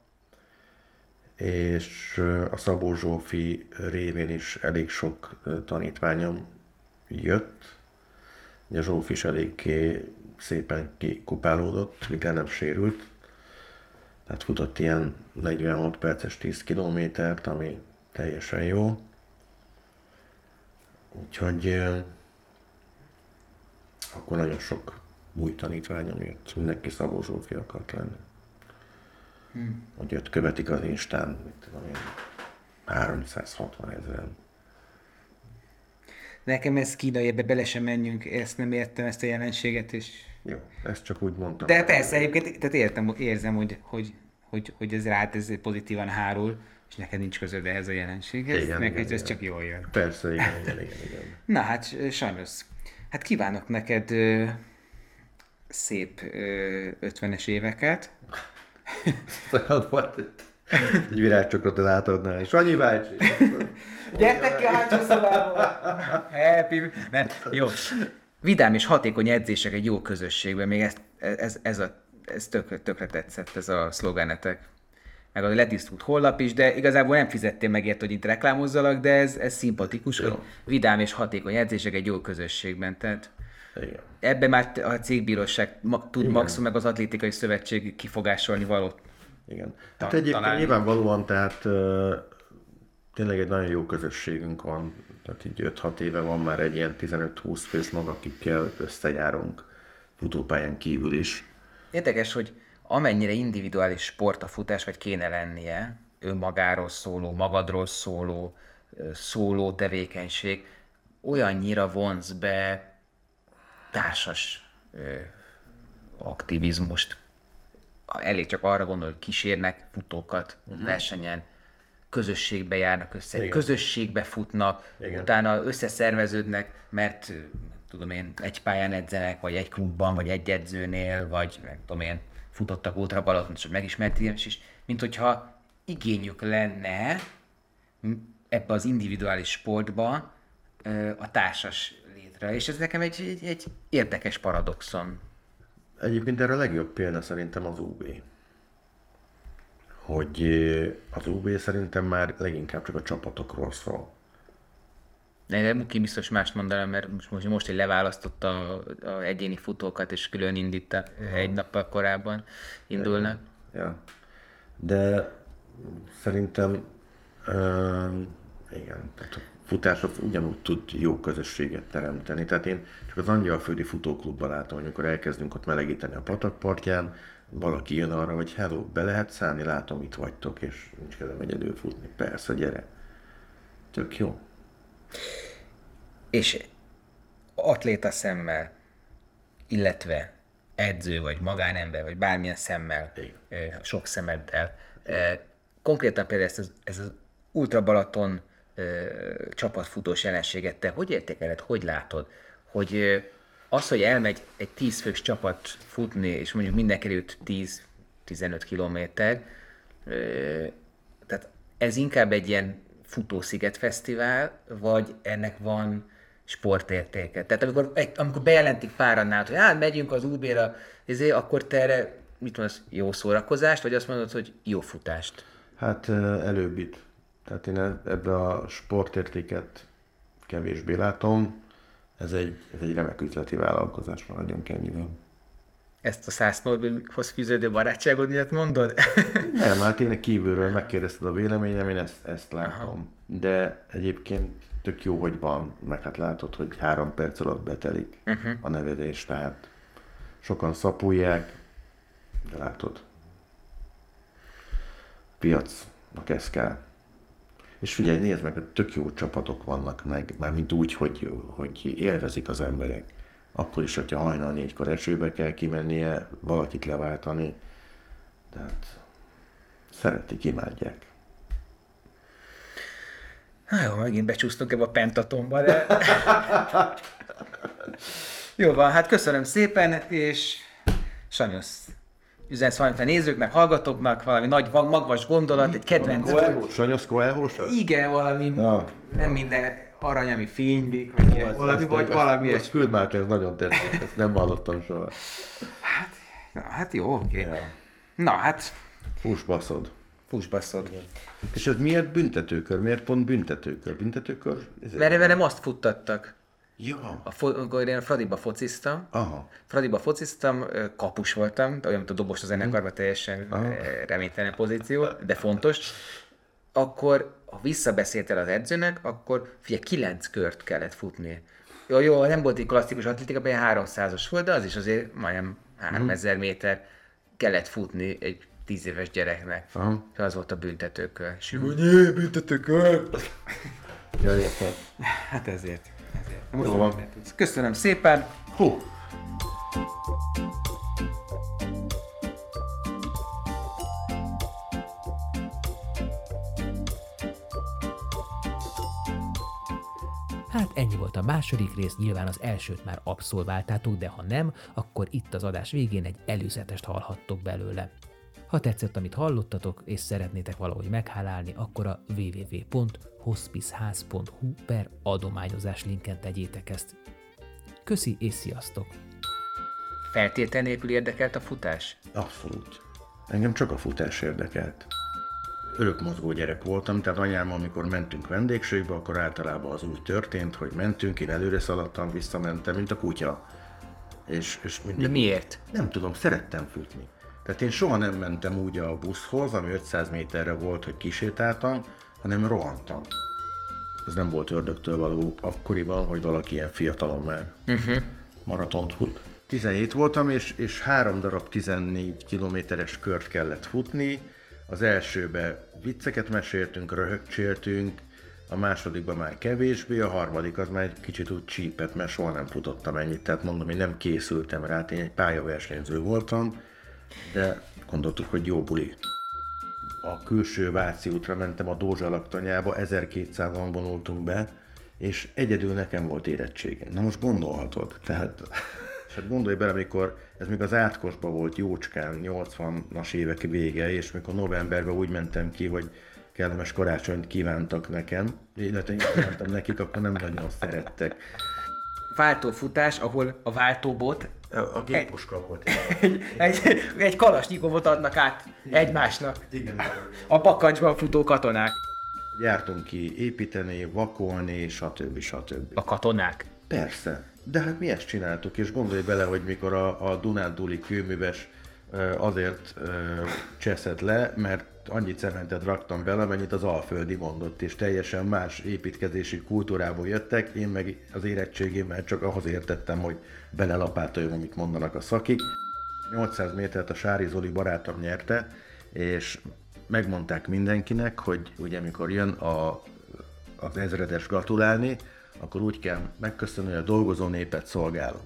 és a Szabó Zsófi révén is elég sok tanítványom jött. Ugye Zsófi is eléggé szépen kikupálódott, el nem sérült. Tehát futott ilyen 46 perces 10 kilométert, ami teljesen jó. Úgyhogy akkor nagyon sok új tanítványom jött. Mindenki Szabó Zsófi akart lenni. Hmm. Hogy ott követik az Instán, mit tudom én, 360 ezeren. nekem ez kínai, ebbe bele sem menjünk, ezt nem értem, ezt a jelenséget, és... Jó, ezt csak úgy mondtam. De persze, egyébként tehát értem, érzem, hogy, hogy, hogy, hogy ez rád ez pozitívan hárul, és neked nincs közöd ehhez a jelenséghez, Igen, neked igen, ez igen. csak jól jön. Persze, igen, igen, igen, igen. Na hát, sajnos. Hát kívánok neked ö, szép ö, 50-es éveket. Egy virágcsokrot átadnál, és annyi bácsi. Gyertek ki a hátsó szobába! Happy... Mert, jó. Vidám és hatékony edzések egy jó közösségben, még ez, ez, ez, a, ez tök, tökre tetszett, ez a szlogenetek. Meg a letisztult hollap is, de igazából nem fizettél meg érte, hogy itt reklámozzalak, de ez, ez szimpatikus, hogy vidám és hatékony edzések egy jó közösségben. Tehát Igen. ebbe már a cégbíróság ma, tud maximum meg az atlétikai szövetség kifogásolni valót. Igen. Ta- Hát egyébként találni. nyilvánvalóan, tehát tényleg egy nagyon jó közösségünk van, tehát így 5-6 éve van már egy ilyen 15-20 fős mag, akikkel összejárunk futópályán kívül is. Érdekes, hogy amennyire individuális sport a futás, vagy kéne lennie, önmagáról szóló, magadról szóló, szóló tevékenység, olyannyira vonz be társas ö, aktivizmust. Elég csak arra gondol, hogy kísérnek futókat versenyen, közösségbe járnak össze, Igen. közösségbe futnak, Igen. utána összeszerveződnek, mert tudom én, egy pályán edzenek, vagy egy klubban, vagy egy edzőnél, vagy nem tudom én, futottak ultra Balaton, és megismert ilyen is, mint hogyha igényük lenne ebbe az individuális sportba a társas létre. És ez nekem egy, egy, egy érdekes paradoxon. Egyébként erre a legjobb példa szerintem az UB. Hogy az UB szerintem már leginkább csak a csapatokról szól. De Muki biztos mást mondanám, mert most, most, most hogy leválasztotta a, a egyéni futókat, és külön indít egy nappal korábban indulnak. Ja. De szerintem uh, igen, tehát a futás az ugyanúgy tud jó közösséget teremteni. Tehát én csak az Angyalföldi Futóklubban látom, hogy amikor elkezdünk ott melegíteni a patakpartján, valaki jön arra, hogy hello, be lehet szállni, látom, itt vagytok, és nincs kedvem egyedül futni. Persze, gyere. Tök jó. és atléta szemmel, illetve edző, vagy magánember, vagy bármilyen szemmel, Igen. sok szemeddel. Konkrétan például ezt az, ez az Ultra Balaton csapatfutós jelenséget te hogy értékeled, hogy látod, hogy az, hogy elmegy egy 10 fős csapat futni, és mondjuk mindenki előtt 10-15 kilométer, tehát ez inkább egy ilyen futósziget fesztivál, vagy ennek van sportértéke. Tehát amikor, amikor bejelentik páran nálad, hogy hát megyünk az UB-ra, ezért, akkor te erre mit mondasz, jó szórakozást, vagy azt mondod, hogy jó futást? Hát előbbit. Tehát én e- ebbe a sportértéket kevésbé látom. Ez egy, ez egy remek üzleti vállalkozás, maradjunk ennyivel. Ezt a száz Norbilhoz fűződő barátságot miatt mondod? Nem, hát én kívülről megkérdezted a véleményem, én ezt, ezt látom. Aha. De egyébként tök jó, hogy van, meg hát látod, hogy három perc alatt betelik uh-huh. a nevedés, tehát sokan szapulják, de látod, piacnak ez kell. És figyelj, nézd meg, tök jó csapatok vannak meg, mármint úgy, hogy, hogy élvezik az emberek. Akkor is, hogyha hajnal négykor esőbe kell kimennie, valakit leváltani. Tehát szeretik, imádják. Hát jó, megint becsúsztunk ebbe a pentatomba, de... jó van, hát köszönöm szépen, és sajnos üzensz valamit a nézőknek, hallgatóknak, valami nagy magvas gondolat, egy kedvenc... Sanyosz Coelho? Igen, valami, ja. nem minden arany, ami fénylik, vagy valami, ezt, vagy valami. Ez küld már, ez nagyon tetszik, ezt nem hallottam soha. Hát, na, hát jó, oké. Okay. Ja. Na, hát... Fussbaszod. Fussbaszod. És ez miért büntetőkör? Miért pont büntetőkör? Büntetőkör? Mert velem azt futtattak. Ja. A fo- amikor én a Fradiba fociztam, Aha. Fradiba fociztam, kapus voltam, olyan, mint a dobos a zenekarban, teljesen Aha. reménytelen pozíció, de fontos. Akkor, ha visszabeszéltél az edzőnek, akkor figyelj, kilenc kört kellett futni. Jó, jó, nem volt egy klasszikus atlétika, ilyen 300-as volt, de az is azért majdnem 3000 méter kellett futni egy tíz éves gyereknek. Aha. Az volt a büntetőkör. És hogy büntetőkör! Ja, értem. Hát ezért. Jó van. Köszönöm szépen. Hú. Hát ennyi volt a második rész, nyilván az elsőt már abszolváltátok, de ha nem, akkor itt az adás végén egy előzetest hallhattok belőle. Ha tetszett, amit hallottatok, és szeretnétek valahogy meghálálni, akkor a www.hospiceház.hu per adományozás linken tegyétek ezt. Köszi és sziasztok! Feltétel nélkül érdekelt a futás? Abszolút. Engem csak a futás érdekelt. Örök mozgó gyerek voltam, tehát anyám, amikor mentünk vendégségbe, akkor általában az úgy történt, hogy mentünk, én előre szaladtam, visszamentem, mint a kutya. És, és mindig... De miért? Nem tudom, szerettem futni. Tehát én soha nem mentem úgy a buszhoz, ami 500 méterre volt, hogy kisétáltam, hanem rohantam. Ez nem volt ördögtől való akkoriban, hogy valaki ilyen fiatalon már uh-huh. maratont fut. 17 voltam, és, és három darab 14 kilométeres kört kellett futni. Az elsőbe vicceket meséltünk, röhögcséltünk, a másodikban már kevésbé, a harmadik az már egy kicsit úgy csípett, mert soha nem futottam ennyit, tehát mondom, hogy nem készültem rá, én egy pályaversenyző voltam, de gondoltuk, hogy jó buli. A külső Váci útra mentem a Dózsa laktanyába, 1200-an vonultunk be, és egyedül nekem volt érettségem. Na most gondolhatod, tehát hát gondolj bele, amikor ez még az átkosban volt jócskán, 80-as évek vége, és mikor novemberben úgy mentem ki, hogy kellemes karácsonyt kívántak nekem, illetve én kívántam nekik, akkor nem nagyon szerettek. Váltófutás, ahol a váltóbot a gépuska volt. Egy, egy, egy kalasnyikovot adnak át egymásnak. Igen. A pakancsban futó katonák. Jártunk ki építeni, vakolni, stb. stb. A katonák? Persze. De hát mi ezt csináltuk, és gondolj bele, hogy mikor a, a Dunántúli kőműves azért cseszett le, mert annyit cementet raktam bele, amennyit az Alföldi mondott, és teljesen más építkezési kultúrából jöttek, én meg az érettségémmel csak ahhoz értettem, hogy belelapátoljam, amit mondanak a szakik. 800 métert a Sári Zoli barátom nyerte, és megmondták mindenkinek, hogy ugye mikor jön a, az ezredes gratulálni, akkor úgy kell megköszönni, hogy a dolgozó népet szolgálom.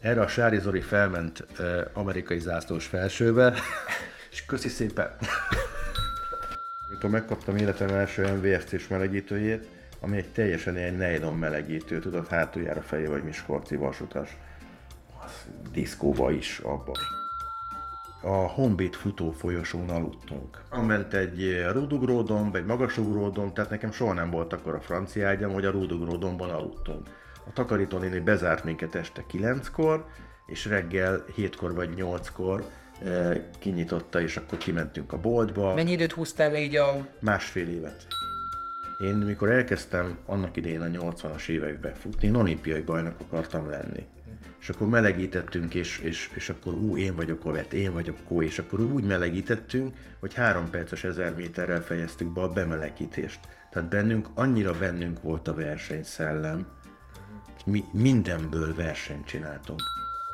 Erre a Sári Zori felment uh, amerikai zászlós felsőbe, és köszi szépen. Amikor megkaptam életem első MVSC-s melegítőjét, ami egy teljesen ilyen nylon melegítő, tudod, hátuljára fejé vagy Miskolci vasutas. Az diszkóba is abban. A Honvéd futó folyosón aludtunk. Ment egy rúdugródon, vagy magasugródon, tehát nekem soha nem volt akkor a francia ágyam, hogy a rúdugródonban aludtunk. A takarító néni bezárt minket este 9-kor, és reggel 7-kor vagy 8-kor e, kinyitotta, és akkor kimentünk a boltba. Mennyi időt húztál le így a... Másfél évet. Én mikor elkezdtem annak idején a 80-as években futni, én olimpiai bajnok akartam lenni. És akkor melegítettünk, és, és, és akkor ú, én vagyok a vet, én vagyok kó, és akkor úgy melegítettünk, hogy három perces ezer méterrel fejeztük be a bemelegítést. Tehát bennünk, annyira bennünk volt a versenyszellem, mi mindenből versenyt csináltunk.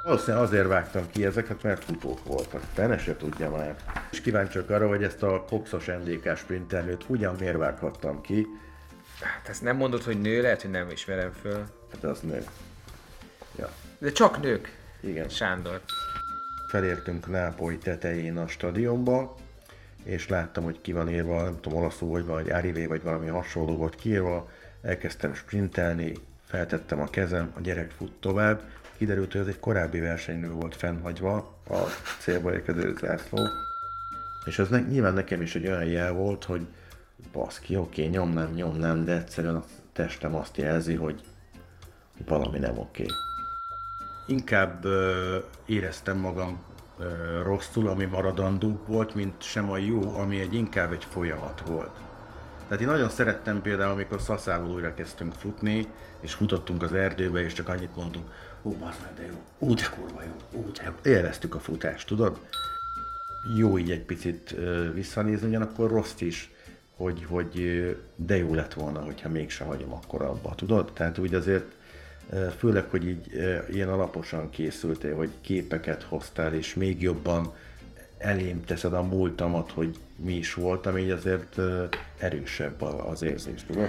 Valószínűleg azért vágtam ki ezeket, mert futók voltak. Fene se tudja már. És kíváncsiak arra, hogy ezt a kokszos NDK sprinternőt ugyan miért vághattam ki. Hát ezt nem mondod, hogy nő, lehet, hogy nem ismerem föl. Hát az nő. Ja. De csak nők. Igen. Sándor. Felértünk Nápoly tetején a stadionba, és láttam, hogy ki van írva, nem tudom, olaszul vagy, vagy Arrivé, vagy valami hasonló volt kiírva. Elkezdtem sprintelni, feltettem a kezem, a gyerek fut tovább, kiderült, hogy ez egy korábbi versenynő volt fennhagyva a célba érkező zászló. És ez ne, nyilván nekem is egy olyan jel volt, hogy baszki, oké, nyomnám, nyomnám, de egyszerűen a testem azt jelzi, hogy valami nem oké. Inkább ö, éreztem magam ö, rosszul, ami maradandó volt, mint sem a jó, ami egy inkább egy folyamat volt. Tehát én nagyon szerettem például, amikor Szaszával újra kezdtünk futni, és futottunk az erdőbe, és csak annyit mondtunk, bazd meg, de jó, úgy kurva jó, úgy jó. Élveztük a futást, tudod? Jó így egy picit visszanézni, ugyanakkor rossz is, hogy, hogy de jó lett volna, hogyha mégse hagyom akkor abba, tudod? Tehát úgy azért főleg, hogy így ilyen alaposan készültél, hogy képeket hoztál, és még jobban elém teszed a múltamat, hogy mi is voltam, így azért erősebb az érzés, tudod?